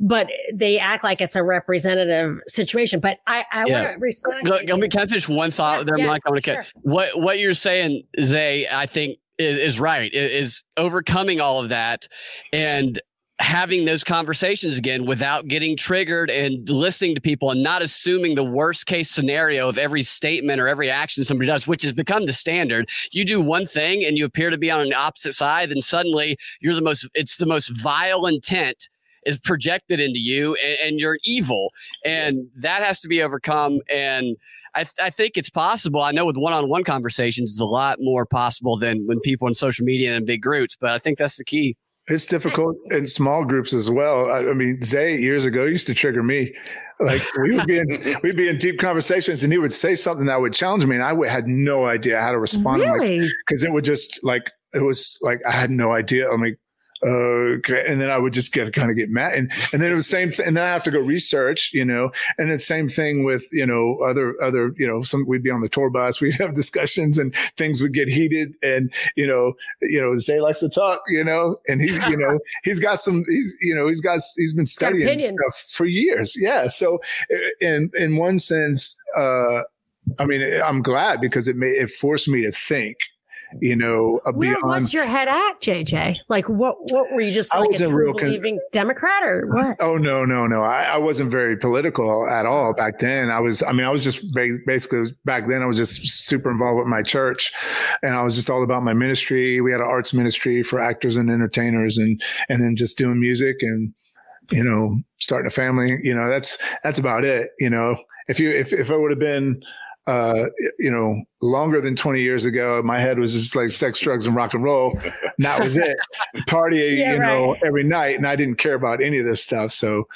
but they act like it's a representative situation. But I, I yeah. want to respond. Look, let me, can I finish one thought yeah, there, yeah, Mike? I want to sure. what, what you're saying, Zay, I think is, is right, is overcoming all of that. And having those conversations again without getting triggered and listening to people and not assuming the worst case scenario of every statement or every action somebody does, which has become the standard. You do one thing and you appear to be on an opposite side, then suddenly you're the most, it's the most vile intent is projected into you and, and you're evil. And that has to be overcome. And I, th- I think it's possible. I know with one on one conversations, it's a lot more possible than when people in social media and big groups, but I think that's the key. It's difficult *laughs* in small groups as well. I, I mean, Zay years ago used to trigger me. Like we would be in *laughs* we'd be in deep conversations, and he would say something that would challenge me, and I would, had no idea how to respond. Really? Because like, it would just like it was like I had no idea. I mean, okay. And then I would just get kind of get mad. And, and then it was the same thing. And then I have to go research, you know, and the same thing with, you know, other, other, you know, some, we'd be on the tour bus, *laughs* we'd have discussions and things would get heated. And, you know, you know, Zay likes to talk, you know, and he's, you know, *laughs* he's got some, he's, you know, he's got, he's been studying stuff for years. Yeah. So in, in one sense, uh, I mean, I'm glad because it may, it forced me to think you know, uh, Where beyond. was your head at, JJ? Like, what what were you just like I wasn't a real believing con- Democrat or what? Oh no, no, no! I, I, wasn't very political at all back then. I was, I mean, I was just basically back then. I was just super involved with my church, and I was just all about my ministry. We had an arts ministry for actors and entertainers, and and then just doing music and you know starting a family. You know, that's that's about it. You know, if you if if I would have been uh, you know, longer than 20 years ago, my head was just like sex, drugs, and rock and roll. And that was it. *laughs* Party, yeah, you right. know, every night. And I didn't care about any of this stuff. So,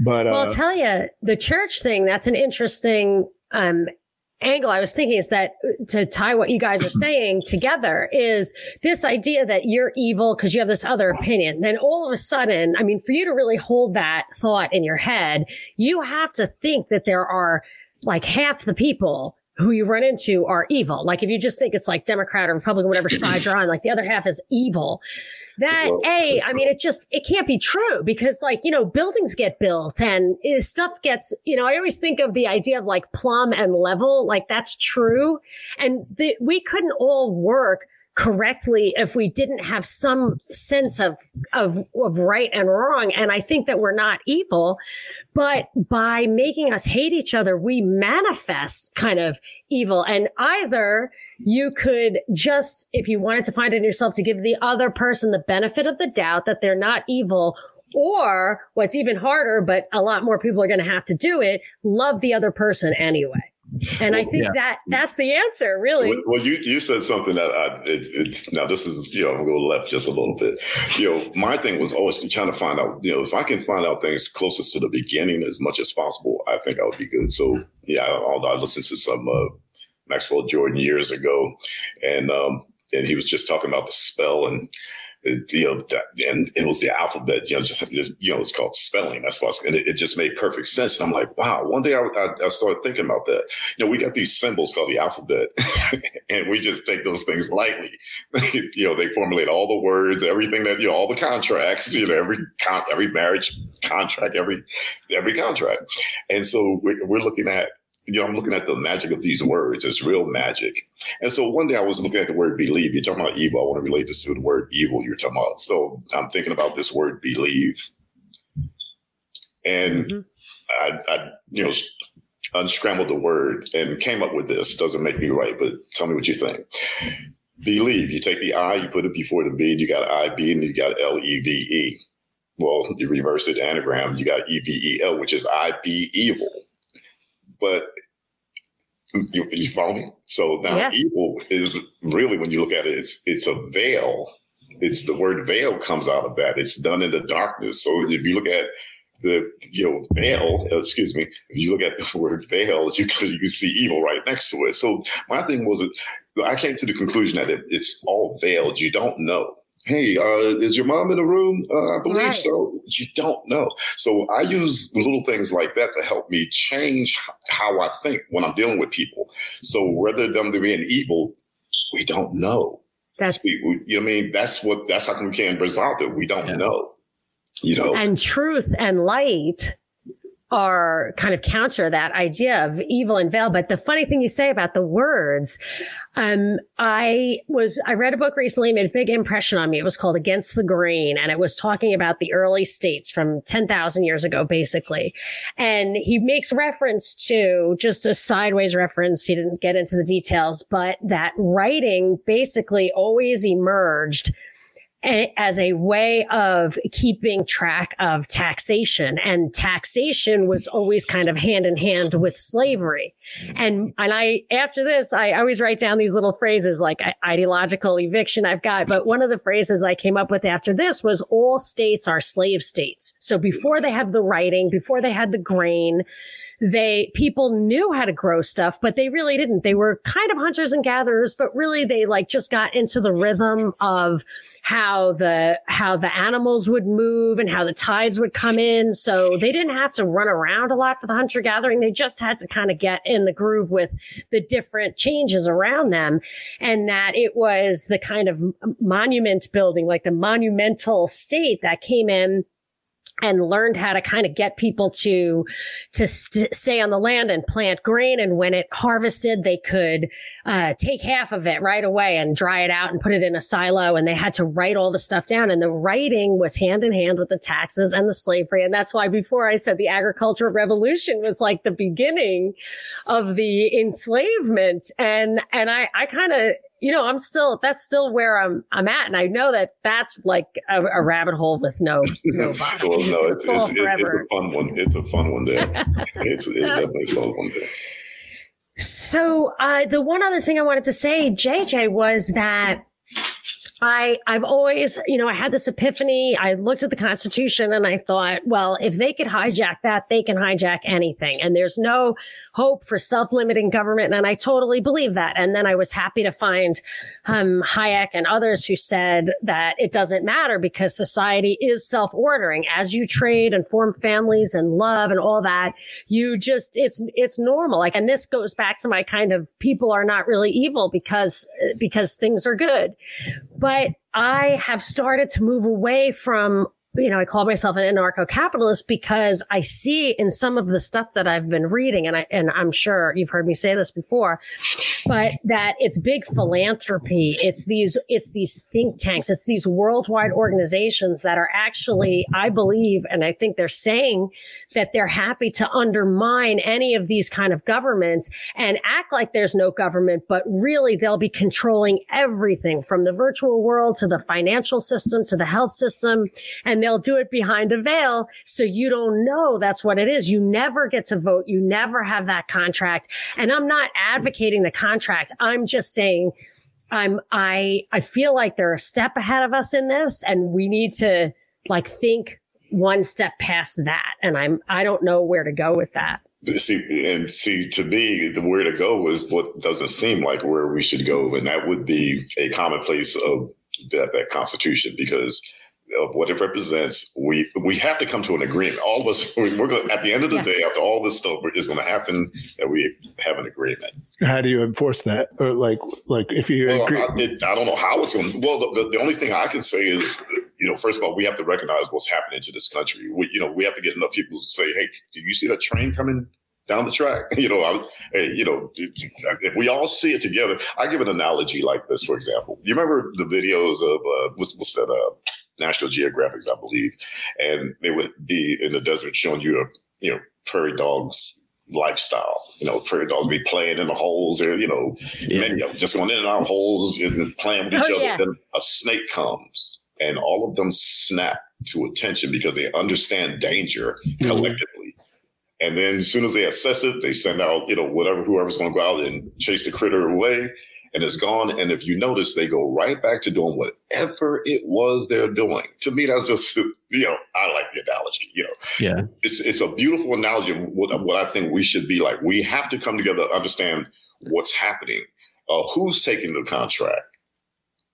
but, well, uh, I'll tell you the church thing, that's an interesting, um, angle I was thinking is that uh, to tie what you guys are saying together is this idea that you're evil because you have this other opinion. Then all of a sudden, I mean, for you to really hold that thought in your head, you have to think that there are like half the people who you run into are evil. Like if you just think it's like Democrat or Republican, whatever *clears throat* side you're on, like the other half is evil. That a, I mean, it just it can't be true because like you know buildings get built and stuff gets you know. I always think of the idea of like plumb and level, like that's true, and the, we couldn't all work correctly if we didn't have some sense of, of, of right and wrong. And I think that we're not evil, but by making us hate each other, we manifest kind of evil. And either you could just, if you wanted to find it in yourself, to give the other person the benefit of the doubt that they're not evil or what's even harder, but a lot more people are going to have to do it, love the other person anyway. And I think yeah. that that's the answer, really. Well, you you said something that I, it, it's now this is you know I'm going to go left just a little bit. You know, my thing was always trying to find out. You know, if I can find out things closest to the beginning as much as possible, I think I would be good. So yeah, although I listened to some uh, Maxwell Jordan years ago, and um, and he was just talking about the spell and you know, that, and it was the alphabet, you know, just, just, you know, it's called spelling. That's why, and it, it, just made perfect sense. And I'm like, wow. One day I, I, I started thinking about that. You know, we got these symbols called the alphabet, *laughs* and we just take those things lightly. *laughs* you know, they formulate all the words, everything that you know, all the contracts, you know, every con- every marriage contract, every every contract. And so we're, we're looking at you know, I'm looking at the magic of these words. It's real magic. And so one day I was looking at the word believe. You're talking about evil. I want to relate this to the word evil you're talking about. So I'm thinking about this word believe. And mm-hmm. I, I, you know, unscrambled the word and came up with this. Doesn't make me right, but tell me what you think. Believe. You take the I, you put it before the B, and you got I B, and you got L E V E. Well, you reverse it, anagram, you got E V E L, which is I be evil. But you, you follow me? So now yeah. evil is really when you look at it, it's it's a veil. It's the word veil comes out of that. It's done in the darkness. So if you look at the you know veil, uh, excuse me, if you look at the *laughs* word veil, you can, you can see evil right next to it. So my thing was, I came to the conclusion that it, it's all veiled. You don't know. Hey, uh, is your mom in the room? Uh, I believe right. so. You don't know. So I use little things like that to help me change how I think when I'm dealing with people. So whether them to being evil, we don't know. That's we, we, you know what I mean. That's what that's how we can resolve it. We don't yeah. know. You know, and truth and light are kind of counter that idea of evil and veil. But the funny thing you say about the words, um, I was, I read a book recently, made a big impression on me. It was called Against the Grain, and it was talking about the early states from 10,000 years ago, basically. And he makes reference to just a sideways reference. He didn't get into the details, but that writing basically always emerged as a way of keeping track of taxation. And taxation was always kind of hand in hand with slavery. And and i after this i always write down these little phrases like ideological eviction i've got. But one of the phrases i came up with after this was all states are slave states. So before they have the writing before they had the grain they people knew how to grow stuff, but they really didn't. They were kind of hunters and gatherers, but really they like just got into the rhythm of how the how the animals would move and how the tides would come in. So they didn't have to run around a lot for the hunter gathering. They just had to kind of get in the groove with the different changes around them. And that it was the kind of monument building, like the monumental state that came in and learned how to kind of get people to to st- stay on the land and plant grain and when it harvested they could uh, take half of it right away and dry it out and put it in a silo and they had to write all the stuff down and the writing was hand in hand with the taxes and the slavery and that's why before i said the agricultural revolution was like the beginning of the enslavement and and i i kind of you know, I'm still, that's still where I'm, I'm at. And I know that that's like a, a rabbit hole with no, *laughs* no bottom. well, no, it's, it's, it's, it's, a fun one. It's a fun one there. *laughs* it's, it's definitely a fun one there. So, uh, the one other thing I wanted to say, JJ, was that I, I've always, you know, I had this epiphany. I looked at the Constitution and I thought, well, if they could hijack that, they can hijack anything. And there's no hope for self-limiting government. And I totally believe that. And then I was happy to find, um, Hayek and others who said that it doesn't matter because society is self-ordering. As you trade and form families and love and all that, you just, it's, it's normal. Like, and this goes back to my kind of people are not really evil because, because things are good. But I have started to move away from you know, I call myself an anarcho-capitalist because I see in some of the stuff that I've been reading, and I, and I'm sure you've heard me say this before, but that it's big philanthropy. It's these, it's these think tanks. It's these worldwide organizations that are actually, I believe, and I think they're saying that they're happy to undermine any of these kind of governments and act like there's no government, but really they'll be controlling everything from the virtual world to the financial system to the health system. And they'll do it behind a veil. So you don't know that's what it is. You never get to vote. You never have that contract. And I'm not advocating the contract. I'm just saying, I'm, I, I feel like they're a step ahead of us in this and we need to like think one step past that. And I'm, I don't know where to go with that. See, and see, to me, the where to go is what doesn't seem like where we should go. And that would be a commonplace of that, that constitution because of what it represents, we we have to come to an agreement. All of us, *laughs* we're going at the end of the yeah. day, after all this stuff is going to happen, that we have an agreement. How do you enforce that? Or like, like if you well, agree- I, it, I, don't know how it's going. Well, the, the, only thing I can say is, you know, first of all, we have to recognize what's happening to this country. We, you know, we have to get enough people to say, "Hey, did you see that train coming?" down the track. *laughs* You know, I, hey, you know, if we all see it together, I give an analogy like this, for example. You remember the videos of uh, what's, what's that? Uh, National Geographics, I believe, and they would be in the desert showing you a you know prairie dogs lifestyle. You know, prairie dogs be playing in the holes or, you know, yeah. many of them just going in and out of holes and playing with each oh, other. Yeah. Then a snake comes and all of them snap to attention because they understand danger mm-hmm. collectively. And then as soon as they assess it, they send out, you know, whatever, whoever's going to go out and chase the critter away and it's gone. And if you notice, they go right back to doing whatever it was they're doing. To me, that's just, *laughs* you know, I like the analogy, you know. Yeah. It's, it's a beautiful analogy of what, what I think we should be like. We have to come together, understand what's happening, uh, who's taking the contract,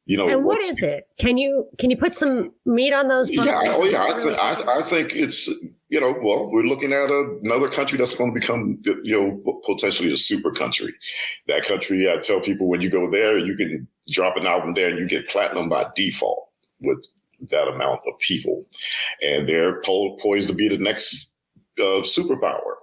you know, and what is it? Can you can you put some meat on those? Bones? Yeah, oh yeah, I think I, I think it's you know, well, we're looking at a, another country that's going to become you know potentially a super country. That country, I tell people when you go there, you can drop an album there and you get platinum by default with that amount of people, and they're po- poised to be the next uh, superpower.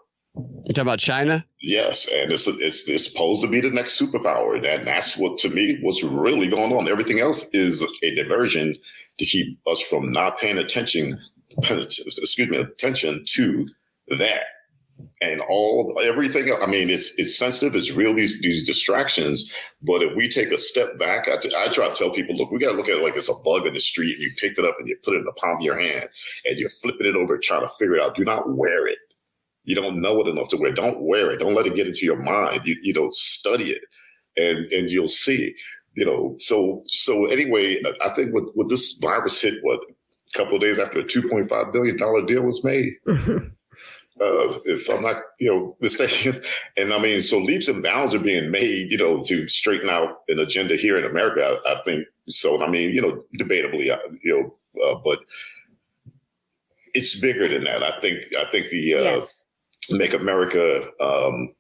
You talk about China? Yes, and it's it's it's supposed to be the next superpower, and that's what to me what's really going on. Everything else is a diversion to keep us from not paying attention. *laughs* Excuse me, attention to that and all everything. I mean, it's it's sensitive. It's real these these distractions. But if we take a step back, I, try to tell people, look, we got to look at it like it's a bug in the street, and you picked it up and you put it in the palm of your hand, and you're flipping it over, trying to figure it out. Do not wear it you don't know it enough to wear. Don't wear it. Don't let it get into your mind. You you know, study it, and and you'll see. You know, so so anyway, I think what, with this virus hit, what a couple of days after a two point five billion dollar deal was made. *laughs* Uh, if I'm not, you know, mistaken. *laughs* And I mean, so leaps and bounds are being made, you know, to straighten out an agenda here in America. I, I think so. I mean, you know, debatably, uh, you know, uh, but it's bigger than that. I think. I think the uh, yes make America um,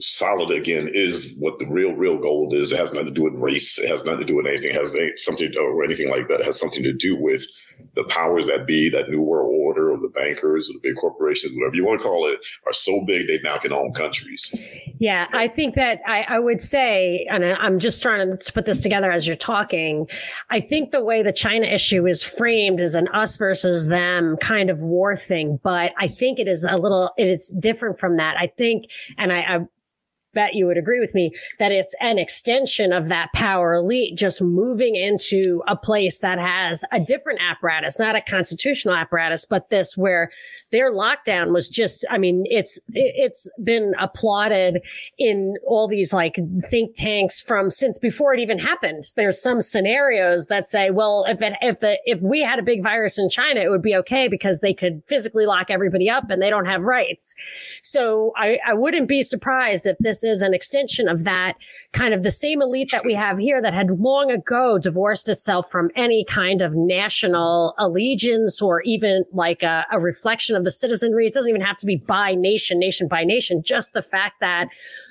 solid again is what the real, real gold is. It has nothing to do with race. It has nothing to do with anything. It has something or anything like that. It has something to do with the powers that be, that new world order, or the bankers, or the big corporations, whatever you want to call it, are so big they now can own countries. Yeah, I think that I, I would say, and I'm just trying to put this together as you're talking. I think the way the China issue is framed is an us versus them kind of war thing, but I think it is a little, it's different from that. I think, and I, I bet you would agree with me that it's an extension of that power elite just moving into a place that has a different apparatus, not a constitutional apparatus, but this where their lockdown was just, I mean, it's, it's been applauded in all these like think tanks from since before it even happened. There's some scenarios that say, well, if it, if the, if we had a big virus in China, it would be okay because they could physically lock everybody up and they don't have rights. So I, I wouldn't be surprised if this is an extension of that kind of the same elite that we have here that had long ago divorced itself from any kind of national allegiance or even like a, a reflection of the citizenry. It doesn't even have to be by nation, nation by nation. Just the fact that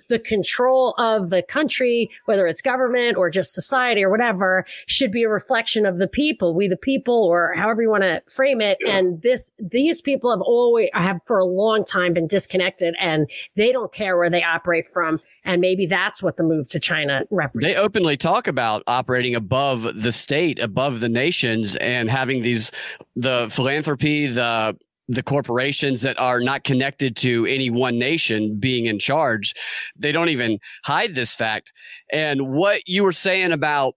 the control of the country, whether it's government or just society or whatever, should be a reflection of the people, we the people, or however you want to frame it. And this, these people have always, have for a long time been disconnected and they don't care where they operate from. And maybe that's what the move to China represents. They openly talk about operating above the state, above the nations, and having these, the philanthropy, the the corporations that are not connected to any one nation being in charge. They don't even hide this fact. And what you were saying about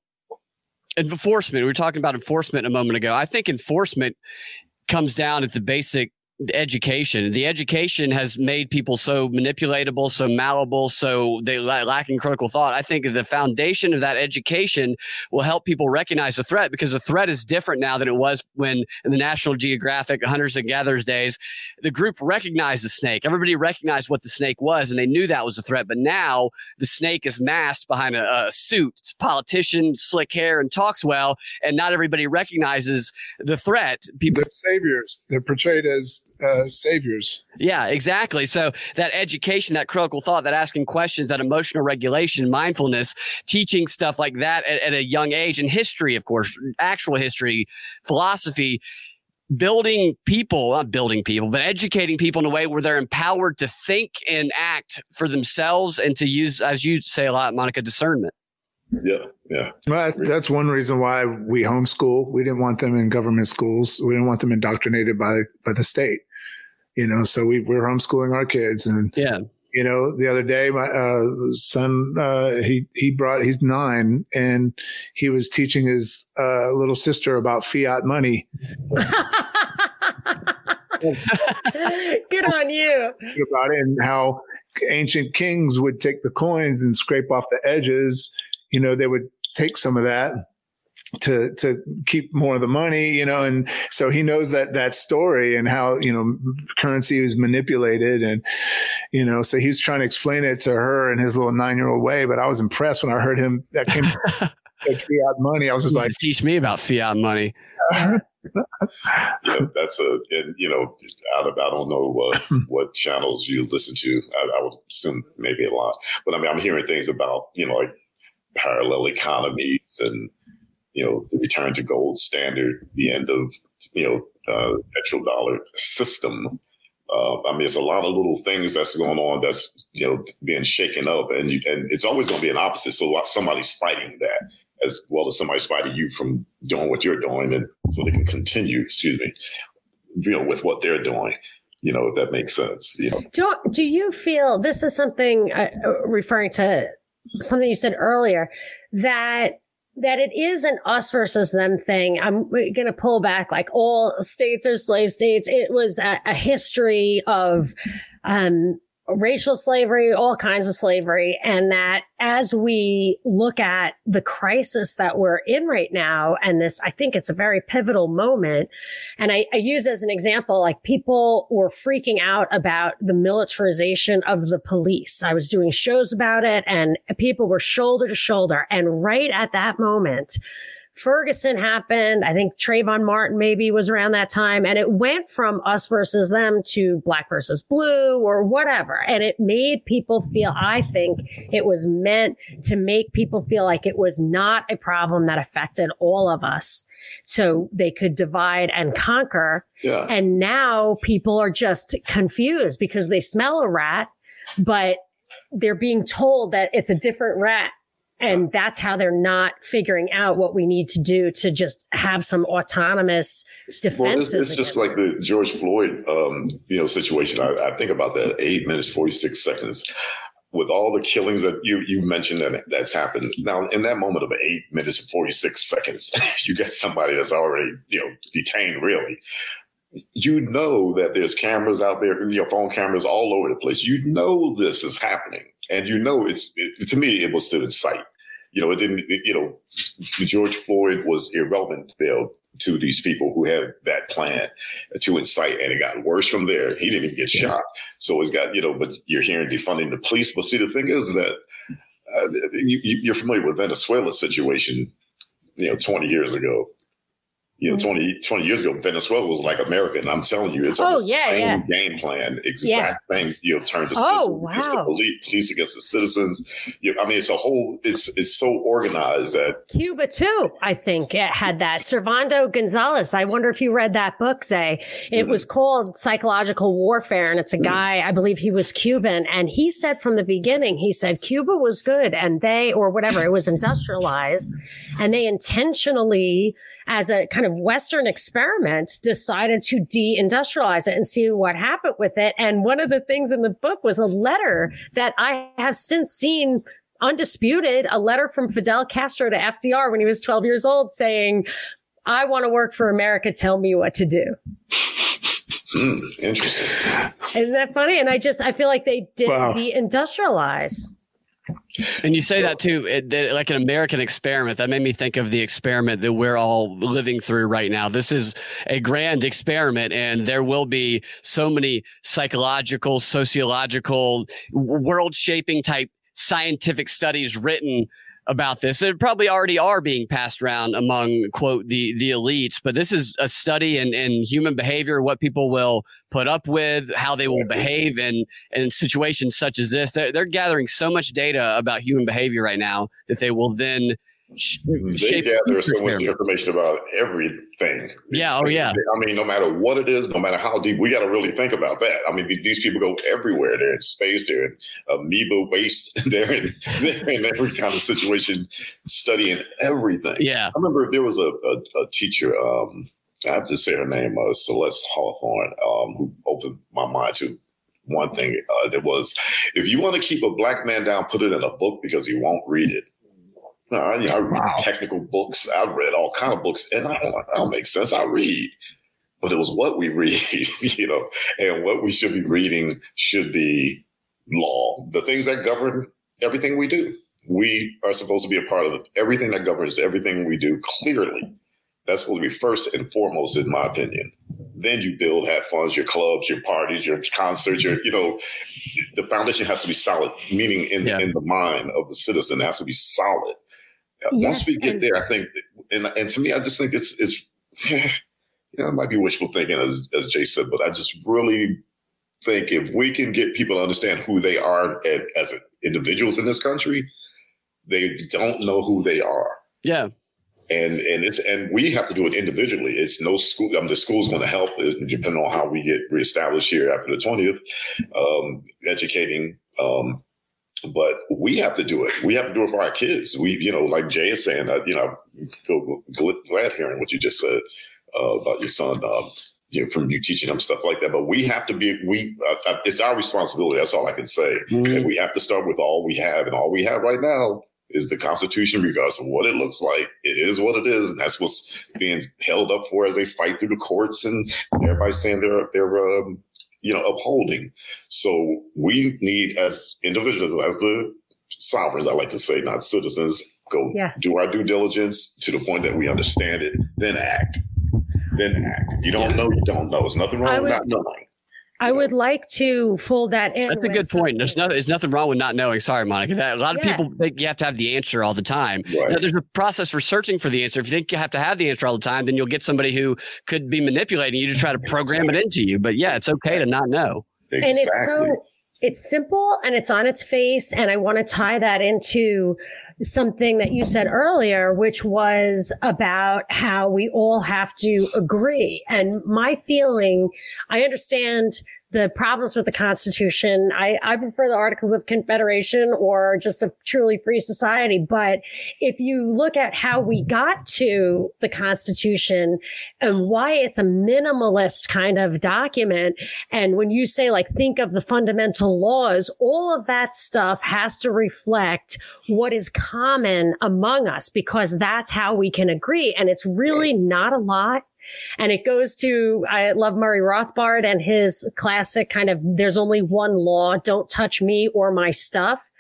enforcement, we were talking about enforcement a moment ago. I think enforcement comes down at the basic education. The education has made people so manipulatable, so malleable, so they lack lacking critical thought. I think the foundation of that education will help people recognize the threat because the threat is different now than it was when in the National Geographic Hunters and Gatherers days, the group recognized the snake. Everybody recognized what the snake was and they knew that was a threat. But now the snake is masked behind a, a suit. It's a politician, slick hair, and talks well, and not everybody recognizes the threat. People They're saviors. They're portrayed as uh, saviors. Yeah, exactly. So that education, that critical thought, that asking questions, that emotional regulation, mindfulness, teaching stuff like that at, at a young age, and history, of course, actual history, philosophy building people, not building people, but educating people in a way where they're empowered to think and act for themselves and to use, as you say a lot, Monica, discernment. Yeah, yeah. Well, that's, that's, one reason why we homeschool. We didn't want them in government schools. We didn't want them indoctrinated by by the state you know, so we we're homeschooling our kids and yeah. You know, the other day, my uh, son, uh, he he brought he's nine, and he was teaching his uh, little sister about fiat money. *laughs* Good on you. About it and how ancient kings would take the coins and scrape off the edges. You know, they would take some of that to to keep more of the money you know and so he knows that that story and how you know currency was manipulated and you know so he was trying to explain it to her in his little nine year old way but i was impressed when i heard him that came *laughs* fiat money. I was just like, teach me about fiat money. yeah, that's a, and, you know, out of, I don't know what, uh, *laughs* what channels you listen to. I, I would assume maybe a lot, but I mean, I'm hearing things about, you know, like parallel economies and, you know, the return to gold standard, the end of, you know, uh, petrodollar system. Uh, I mean, it's a lot of little things that's going on that's you know being shaken up, and you, and it's always going to be an opposite. So somebody's fighting that as well as somebody's fighting you from doing what you're doing, and so they can continue. Excuse me, you know, with what they're doing. You know, if that makes sense. You know, do do you feel this is something uh, referring to something you said earlier that that it is an us versus them thing. I'm going to pull back like all states are slave states. It was a, a history of, um, racial slavery, all kinds of slavery. And that as we look at the crisis that we're in right now, and this, I think it's a very pivotal moment. And I, I use as an example, like people were freaking out about the militarization of the police. I was doing shows about it and people were shoulder to shoulder. And right at that moment, Ferguson happened. I think Trayvon Martin maybe was around that time. And it went from us versus them to black versus blue or whatever. And it made people feel, I think it was meant to make people feel like it was not a problem that affected all of us. So they could divide and conquer. Yeah. And now people are just confused because they smell a rat, but they're being told that it's a different rat and that's how they're not figuring out what we need to do to just have some autonomous defense. Well, it's, it's just like the George Floyd, um, you know, situation. I, I, think about that eight minutes, 46 seconds with all the killings that you, you mentioned that that's happened. Now, in that moment of eight minutes and 46 seconds, *laughs* you get somebody that's already, you know, detained really. You know that there's cameras out there, your phone cameras all over the place. You know this is happening and you know it's it, to me it was still in sight you know, it didn't, it, you know, George Floyd was irrelevant there to these people who had that plan to incite, and it got worse from there. He didn't even get yeah. shot. So it's got, you know, but you're hearing defunding the police. But see, the thing is that uh, you, are familiar with Venezuela's situation, you know, 20 years ago you know, mm-hmm. 20, 20 years ago, Venezuela was like America. And I'm telling you, it's oh, yeah, the same yeah. game plan, exact yeah. same, you know, turn the oh, wow. against the police, police against the citizens. You know, I mean, it's a whole, it's, it's so organized that Cuba too, I think it had that. Servando Gonzalez. I wonder if you read that book, Zay. It mm-hmm. was called Psychological Warfare. And it's a mm-hmm. guy, I believe he was Cuban. And he said from the beginning, he said Cuba was good and they, or whatever, it was industrialized and they intentionally as a kind of of Western experiment decided to deindustrialize it and see what happened with it. And one of the things in the book was a letter that I have since seen undisputed, a letter from Fidel Castro to FDR when he was 12 years old saying, I want to work for America. Tell me what to do. Hmm, interesting. Isn't that funny? And I just, I feel like they did wow. deindustrialize. And you say that too, it, like an American experiment. That made me think of the experiment that we're all living through right now. This is a grand experiment, and there will be so many psychological, sociological, world shaping type scientific studies written about this. It probably already are being passed around among quote the the elites, but this is a study in, in human behavior, what people will put up with, how they will behave in in situations such as this. They're, they're gathering so much data about human behavior right now that they will then they gather so much information about everything. Yeah. Oh, yeah. I mean, no matter what it is, no matter how deep, we got to really think about that. I mean, these people go everywhere. They're in space. They're in amoeba waste. *laughs* They're in, they're in every kind of situation, studying everything. Yeah. I remember there was a, a, a teacher. Um, I have to say her name, uh, Celeste Hawthorne, um, who opened my mind to one thing. Uh, that was, if you want to keep a black man down, put it in a book because he won't read it. Uh, I read wow. technical books. I've read all kind of books, and I don't, that don't make sense. I read, but it was what we *laughs* read, you know, and what we should be reading should be law, the things that govern everything we do. We are supposed to be a part of everything that governs everything we do. Clearly, that's supposed to be first and foremost, in my opinion. Then you build, have funds, your clubs, your parties, your concerts, your, you know, the foundation has to be solid, meaning in, yeah. in the mind of the citizen, it has to be solid Yes, Once we get and- there, I think, and and to me, I just think it's it's. *laughs* you know, it might be wishful thinking, as as Jay said, but I just really think if we can get people to understand who they are as, as individuals in this country, they don't know who they are. Yeah. And and it's and we have to do it individually. It's no school. I mean, the school's going to help, uh, depending on how we get reestablished here after the twentieth. Um, educating um, but we have to do it. We have to do it for our kids. We, you know, like Jay is saying, uh, you know, I feel glad hearing what you just said uh, about your son. Um, you know, from you teaching them stuff like that, but we have to be. We uh, uh it's our responsibility. That's all I can say. Mm-hmm. And we have to start with all we have, and all we have right now is the Constitution, regardless of what it looks like. It is what it is, and that's what's being held up for as they fight through the courts, and everybody's saying they're they're um, you know, upholding. So we need, as individuals, as the sovereigns, I like to say, not citizens, go yeah. do our due diligence to the point that we understand it, then act. Then act. You don't know, you don't know. There's nothing wrong would, with not knowing. I would like to fold that in. That's a good point. There's nothing. There's nothing wrong with not knowing. Sorry, Monica. That, a lot of yeah. people think you have to have the answer all the time. Right. You know, there's a process for searching for the answer. If you think you have to have the answer all the time, then you'll get somebody who could be manipulating you to try to *laughs* program exactly. it into you. But yeah, it's okay to not know. Exactly. And it's so it's simple and it's on its face. And I want to tie that into something that you said earlier, which was about how we all have to agree. And my feeling, I understand the problems with the Constitution. I, I prefer the Articles of Confederation or just a truly free society. But if you look at how we got to the Constitution and why it's a minimalist kind of document, and when you say like think of the fundamental laws, all of that stuff has to reflect what is common among us because that's how we can agree. And it's really not a lot. And it goes to, I love Murray Rothbard and his classic kind of, there's only one law, don't touch me or my stuff.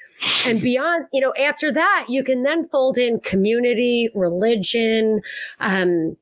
And *laughs* beyond, you know, after that, you can then fold in community, religion, um,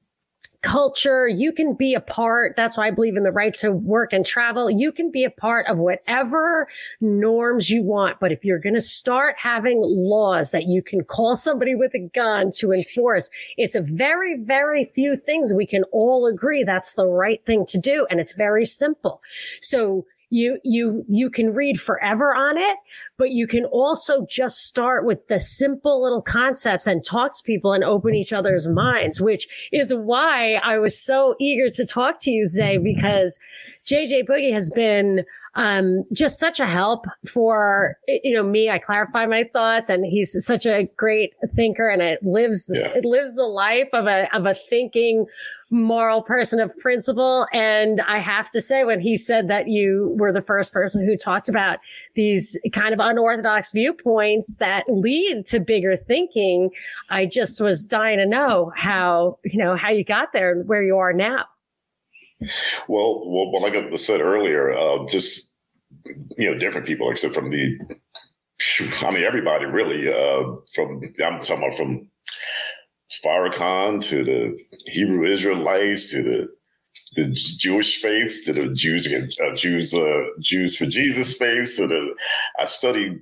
culture. You can be a part. That's why I believe in the right to work and travel. You can be a part of whatever norms you want. But if you're going to start having laws that you can call somebody with a gun to enforce, it's a very, very few things we can all agree that's the right thing to do. And it's very simple. So you, you, you can read forever on it, but you can also just start with the simple little concepts and talk to people and open each other's minds, which is why I was so eager to talk to you, Zay, because JJ Boogie has been um, just such a help for you know me. I clarify my thoughts, and he's such a great thinker, and it lives yeah. it lives the life of a of a thinking moral person of principle. And I have to say, when he said that you were the first person who talked about these kind of unorthodox viewpoints that lead to bigger thinking, I just was dying to know how you know how you got there and where you are now. Well, well, like I said earlier, uh, just you know, different people, except from the, I mean, everybody really. Uh, from I'm talking about from Farrakhan to the Hebrew Israelites to the the Jewish faiths to the Jews uh, Jews uh, Jews for Jesus faith. So the I studied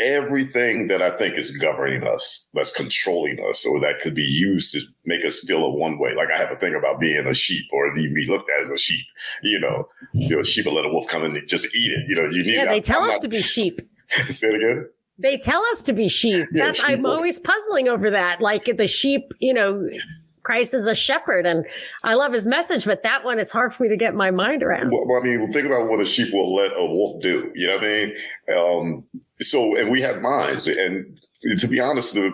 everything that I think is governing us, that's controlling us, or that could be used to make us feel a one way. Like I have a thing about being a sheep or be looked at as a sheep. You know, you know, sheep will let a wolf come and just eat it. You know, you need. Yeah, they I'm, tell I'm us not, to be sheep. *laughs* say it again. They tell us to be sheep. Yeah, That's, sheep I'm always puzzling over that. Like the sheep, you know, Christ is a shepherd, and I love his message, but that one it's hard for me to get my mind around. Well, I mean, think about what a sheep will let a wolf do. You know what I mean? Um, so, and we have minds, and to be honest, the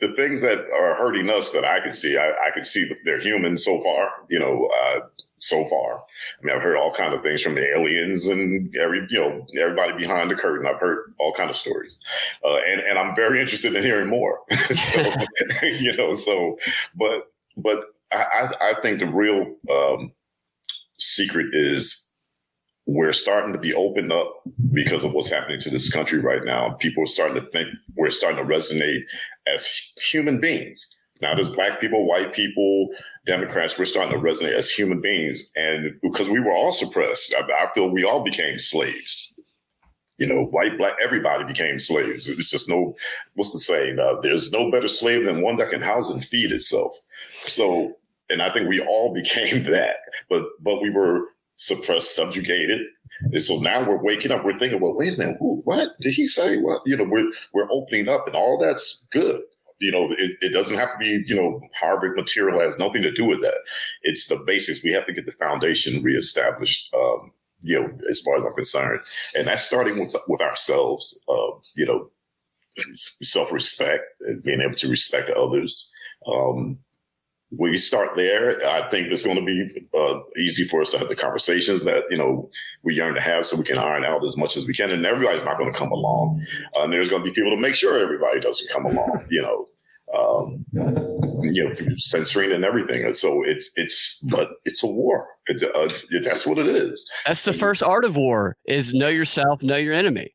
the things that are hurting us that I can see, I, I can see that they're human so far. You know, uh, so far. I mean, I've heard all kind of things from the aliens and every, you know, everybody behind the curtain. I've heard all kind of stories, uh, and and I'm very interested in hearing more. *laughs* so, *laughs* you know, so, but but I, I think the real um, secret is we're starting to be opened up because of what's happening to this country right now. People are starting to think we're starting to resonate as human beings. Now as black people, white people, Democrats, we're starting to resonate as human beings. And because we were all suppressed, I, I feel we all became slaves You know, white, black, everybody became slaves. It's just no, what's the saying? Uh, there's no better slave than one that can house and feed itself. So, and I think we all *laughs* became that, but but we were suppressed, subjugated, and so now we're waking up. We're thinking, well, wait a minute, who, what did he say? What you know, we're we're opening up, and all that's good. You know, it, it doesn't have to be, you know, Harvard material has nothing to do with that. It's the basics. We have to get the foundation reestablished. Um, you know, as far as I'm concerned, and that's starting with with ourselves. Uh, you know, self respect and being able to respect others. Um, we start there. I think it's going to be uh, easy for us to have the conversations that you know we yearn to have, so we can iron out as much as we can. And everybody's not going to come along, uh, and there's going to be people to make sure everybody doesn't come along. *laughs* You know, um, you know, through censoring and everything. So it's it's but it's a war. It, uh, that's what it is. That's the first art of war: is know yourself, know your enemy.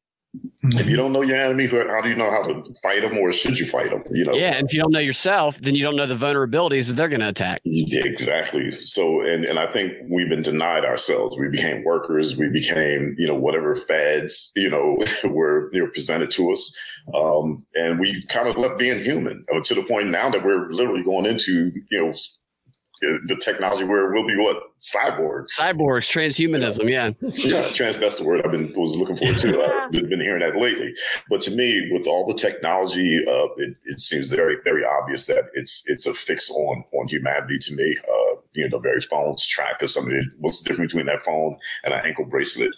If you don't know your enemy, how do you know how to fight them, or should you fight them? You know. Yeah, and if you don't know yourself, then you don't know the vulnerabilities that they're going to attack. Yeah, exactly. So, and and I think we've been denied ourselves. We became workers. We became, you know, whatever fads, you know, *laughs* were they were presented to us, um, and we kind of left being human uh, to the point now that we're literally going into, you know, the technology where we'll be what cyborgs, cyborgs, transhumanism. Yeah, yeah, trans. That's the word I've been was looking for too. I've been hearing that lately. But to me, with all the technology, uh, it, it, seems very very obvious that it's it's a fix on on humanity. To me, uh, you know, the very phones track us. I mean, what's the difference between that phone and an ankle bracelet?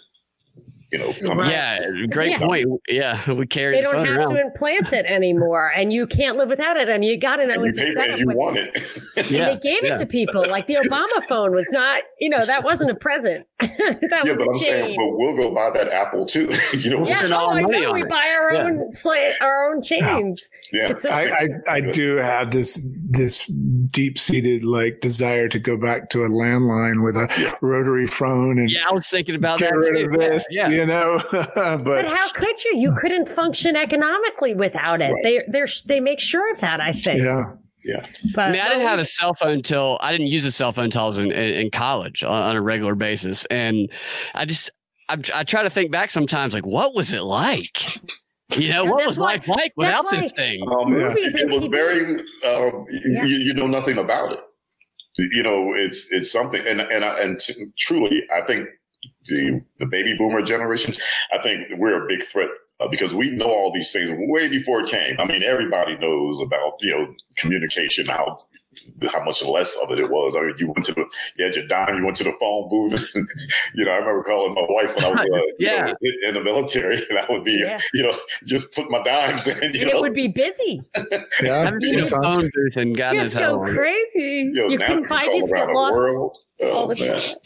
You know, right. yeah, great yeah. point. Yeah, we carry. They the don't have around. to implant it anymore, and you can't live without it. I mean, you got to know it's a setup. You want it. yeah, they gave it to people. Like the Obama phone was not, you know, that wasn't a present. *laughs* that yeah, was but I'm saying, but we'll go buy that Apple too. *laughs* you know, yeah, oh, I know. We it. buy our yeah. own sla- our own chains. Yeah, yeah. I, I, I do have this this deep seated like desire to go back to a landline with a rotary phone and yeah, I was thinking about that too. This, yeah you know. *laughs* but, but, how could you? You couldn't function economically without it. Right. They they they make sure of that. I think. Yeah. Yeah. But, I mean, I didn't have a cell phone till I didn't use a cell phone until I was in, in, college on, on, a regular basis, and I just I, I, try to think back sometimes, like what was it like? You know, what was life like without this thing? Um, movies it, it was TV. very. Um, yeah. you, you know nothing about it you know it's it's something and and and truly i think the the baby boomer generation, I think we're a big threat uh, because we know all these things way before it came. I mean, everybody knows about you know communication, how how much less of it it was. I mean, you went to the you had your dime, you went to the phone booth. *laughs* And, you know, I remember calling my wife when I was uh, yeah. know, in the military, *laughs* and I would be yeah. you know just put my dimes in. and *laughs* know? it would be busy. yeah, I've seen a phone booth and God just go crazy. You, know, you couldn't find you get lost. World. Oh, the time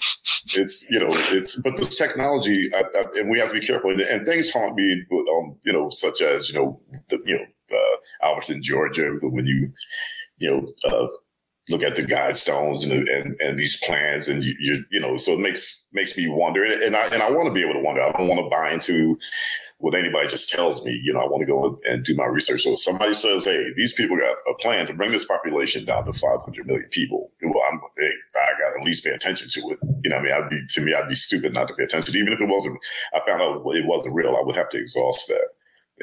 it's you know it's but the technology I, I, and we have to be careful. And, and things haunt me um, you know such as you know the, you know uh, Elberton Georgia when you you know uh, look at the guidestones and, and and these plans and you, you you know so it makes makes me wonder. And I and I want to be able to wonder. I don't want to buy into what anybody just tells me, you know, I want to go and do my research. So if somebody says, hey, these people got a plan to bring this population down to 500 million people, well, I'm, hey, I got to at least pay attention to it. You know, I mean, I'd be, to me, I'd be stupid not to pay attention. Even if it wasn't, I found out it wasn't real, I would have to exhaust that.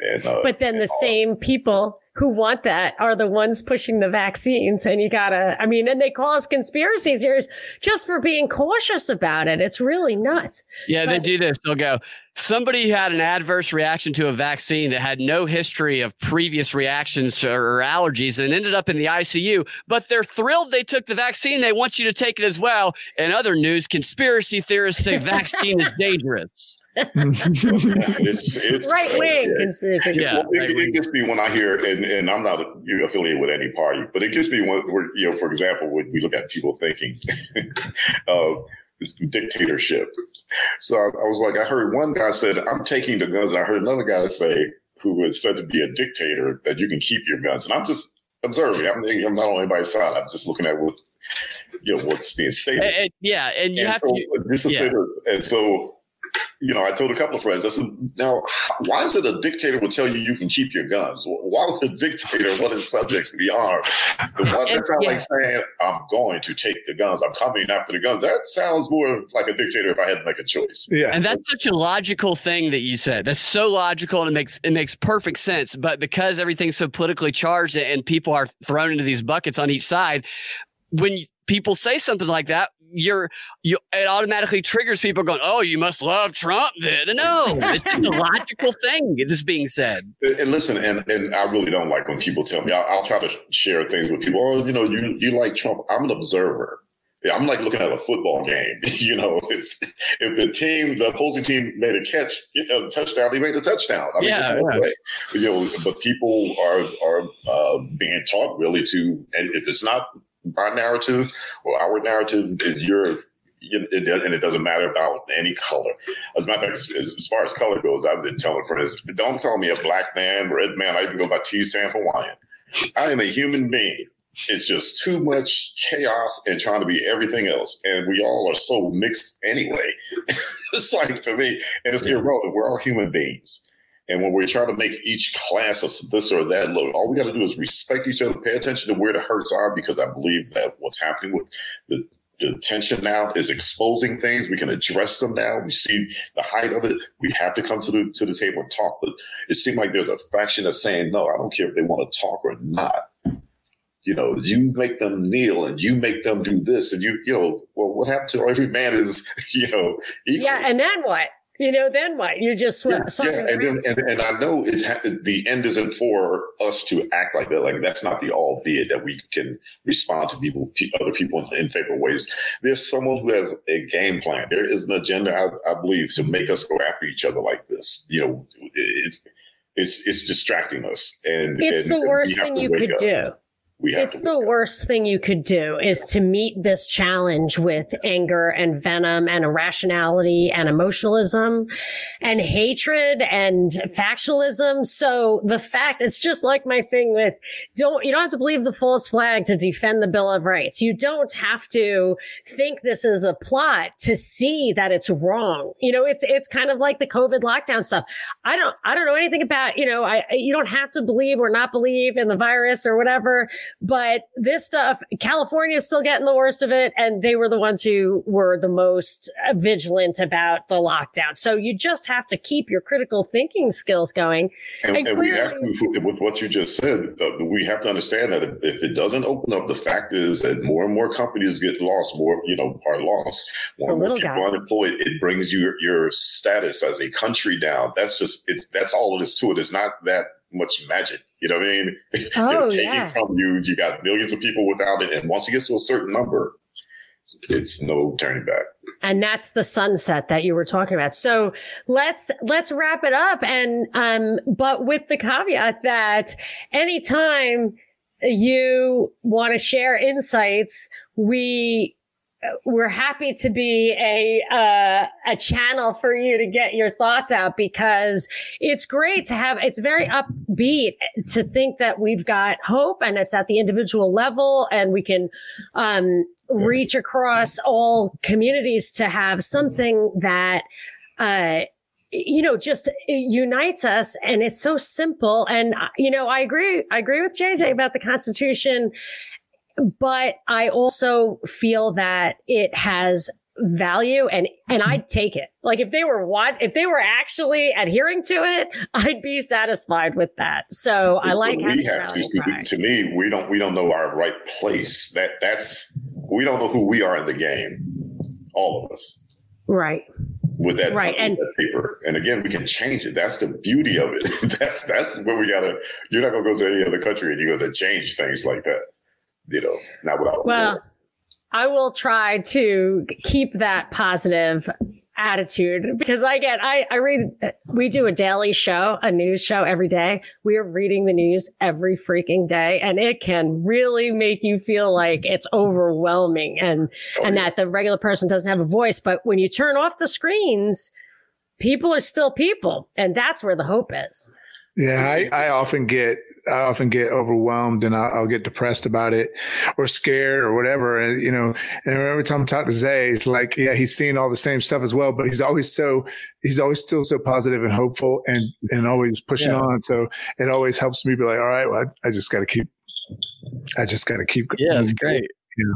And, uh, but then the same people who want that are the ones pushing the vaccines. And you gotta, I mean, and they call us conspiracy theorists just for being cautious about it. It's really nuts. Yeah, but, they do this. They'll go, somebody had an adverse reaction to a vaccine that had no history of previous reactions or allergies and ended up in the ICU, but they're thrilled they took the vaccine. They want you to take it as well. In other news, conspiracy theorists say vaccine is dangerous. *laughs* it's, it's right wing conspiracy. Yeah, well, it, it, gets me when I hear, and, and I'm not affiliated with any party, but it gets me when, you know, for example, when we look at people thinking of *laughs* uh, dictatorship. So I, I, was like, I heard one guy said, "I'm taking the guns." And I heard another guy say, who was said to be a dictator, that you can keep your guns, and I'm just observing. I'm, I'm not on anybody's side. I'm just looking at what you know what's being stated. And, and, yeah, and you and have so, to. This is yeah. and so you know, I told a couple of friends, I said, now, why is it a dictator will tell you you can keep your guns? Why would a dictator want his subjects to be armed? The one, that sounds yeah. like saying, I'm going to take the guns. I'm coming after the guns. That sounds more like a dictator if I had to make a choice. Yeah. And that's such a logical thing that you said. That's so logical and it makes it makes perfect sense. But because everything's so politically charged and people are thrown into these buckets on each side, when people say something like that, you're you it automatically triggers people going, "Oh, you must love Trump." Then no, it's just a logical thing. This being said, and listen, and and I really don't like when people tell me. I'll, I'll try to share things with people. Oh, you know, you you like Trump. I'm an observer. Yeah, I'm like looking at a football game. *laughs* you know, it's if the team, the opposing team made a catch, a touchdown, they made a touchdown. I mean, yeah, yeah. But, you know, but people are are uh, being taught really to, and if it's not our narrative or our narrative, you're it, and it doesn't matter about any color. As a matter of fact, as, as far as color goes, I've been telling friends, don't call me a black man, red man. I even go by T. Sam Hawaiian. I am a human being. It's just too much chaos and trying to be everything else. And we all are so mixed anyway. *laughs* it's like to me, and it's irrelevant. We're all human beings. And when we're trying to make each class of this or that look, all we got to do is respect each other, pay attention to where the hurts are, because I believe that what's happening with the, the tension now is exposing things. We can address them now. We see the height of it. We have to come to the to the table and talk. But it seems like there's a faction that's saying, no, I don't care if they want to talk or not. You know, you make them kneel and you make them do this, and you, you know, well, what happened to every man is, *laughs* you know, equal. yeah, and then what? You know, then what? You're just yeah, yeah. And, then, and, and I know it's ha- the end isn't for us to act like that. Like that's not the all be it that we can respond to people, other people in, in favor ways. There's someone who has a game plan. There is an agenda, I, I believe, to make us go after each other like this. You know, it's it's it's distracting us, and it's and, the worst thing you could up. do we have it's the worst thing you could do is to meet this challenge with anger and venom and irrationality and emotionalism and hatred and factionalism. So the fact it's just like my thing with don't you don't have to believe the false flag to defend the Bill of Rights. You don't have to think this is a plot to see that it's wrong. You know, it's it's kind of like the COVID lockdown stuff. I don't I don't know anything about, you know, I you don't have to believe or not believe in the virus or whatever but this stuff, California is still getting the worst of it. And they were the ones who were the most vigilant about the lockdown. So you just have to keep your critical thinking skills going. And, and, and clearly, we have with what you just said, uh, we have to understand that if, if, it doesn't open up, the fact is that more and more companies get lost, more, you know, are lost. More and more people guys. unemployed. It brings your, your status as a country down. That's just, it's, that's all it is to it. It's not that much magic. You know what I mean? *laughs* Oh, taking yeah. from you, you got millions of people without it. And once it gets to a certain number, it's no turning back. And that's the sunset that you were talking about. So let's, let's wrap it up. And, um, but with the caveat that anytime you want to share insights, we we're happy to be a uh, a channel for you to get your thoughts out because it's great to have it's very upbeat to think that we've got hope and it's at the individual level and we can um, reach across all communities to have something that uh, you know just unites us and it's so simple. And uh, you know i agree i agree with jj about the constitution but I also feel that it has value and and mm-hmm. I'd take it. Like if they were what if they were actually adhering to it, *laughs* I'd be satisfied with that. So I like we have to see, to me we don't we don't know our right place. That that's we don't know who we are in the game. All of us. Right. With that, right. and, that paper. And again, we can change it. That's the beauty of it. *laughs* that's that's where we gotta you're not gonna go to any other country and you're gonna change things like that you know, not without. Well, I will try to keep that positive attitude because I get, I, I read, we do a daily show, a news show every day. We are reading the news every freaking day and it can really make you feel like it's overwhelming and, oh, and yeah. that the regular person doesn't have a voice. But when you turn off the screens, people are still people and that's where the hope is. Yeah. I, I often get I often get overwhelmed and I'll, I'll, get depressed about it or scared or whatever. And, you know, and every time I talk to Zay, it's like, yeah, he's seeing all the same stuff as well, but he's always so, he's always still so positive and hopeful and, and always pushing yeah. on. So it always helps me be like, all right, well, I, I just got to keep, I just got to keep. going. Yeah, it's great.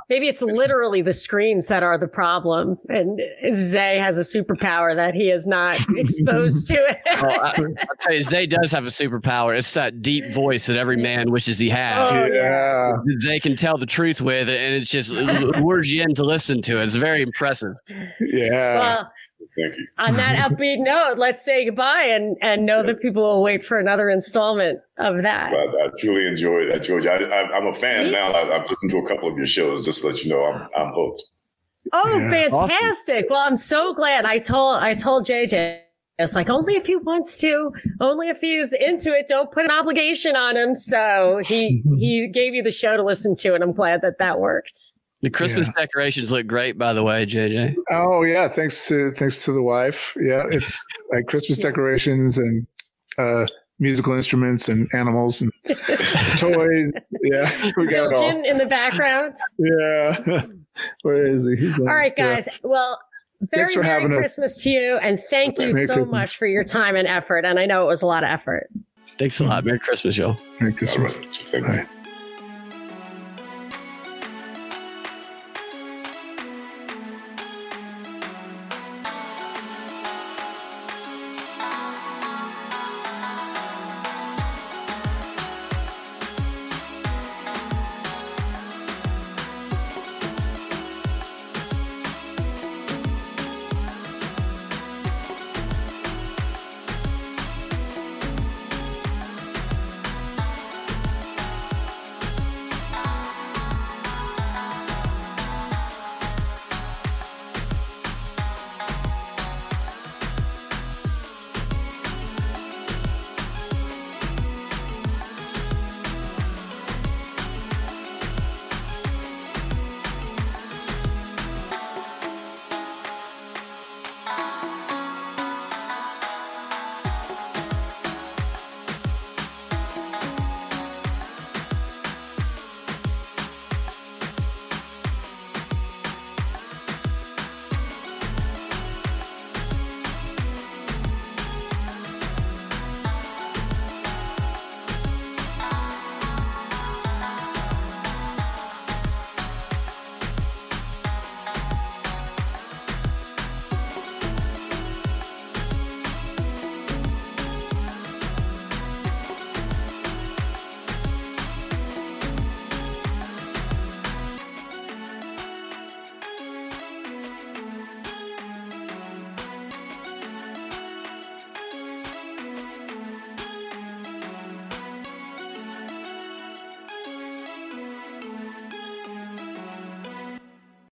Maybe it's literally the screens that are the problem, and Zay has a superpower that he is not *laughs* exposed to it. well, I, will tell you, Zay does have a superpower. It's that deep voice that every man wishes he has. Oh, yeah. Zay can tell the truth with it, and it's just lures you in to listen to it. It's very impressive. Yeah. Well, Thank you. On that upbeat note, let's say goodbye and, and know that people will wait for another installment of that. I, I truly enjoyed that, George. I, am a fan now. I, have listened to a couple of your shows. Just to let you know, I'm, I'm hooked. Oh, yeah. fantastic! Awesome. Well, I'm so glad. I told I told JJ. It's like only if he wants to, only if he's into it. Don't put an obligation on him. So he *laughs* he gave you the show to listen to, and I'm glad that that worked. The Christmas yeah. decorations look great, by the way, JJ. Oh yeah, thanks to thanks to the wife. Yeah, it's *laughs* like Christmas decorations and uh, musical instruments and animals and *laughs* toys. Yeah, *laughs* we got Zildjian in the background. Yeah, where is he? He's all right, guys. Yeah. Well. Very for Merry Christmas us. to you, and thank you Merry so Christmas. much for your time and effort. And I know it was a lot of effort. Thanks a lot. Merry Christmas, y'all. Merry Christmas. Bye.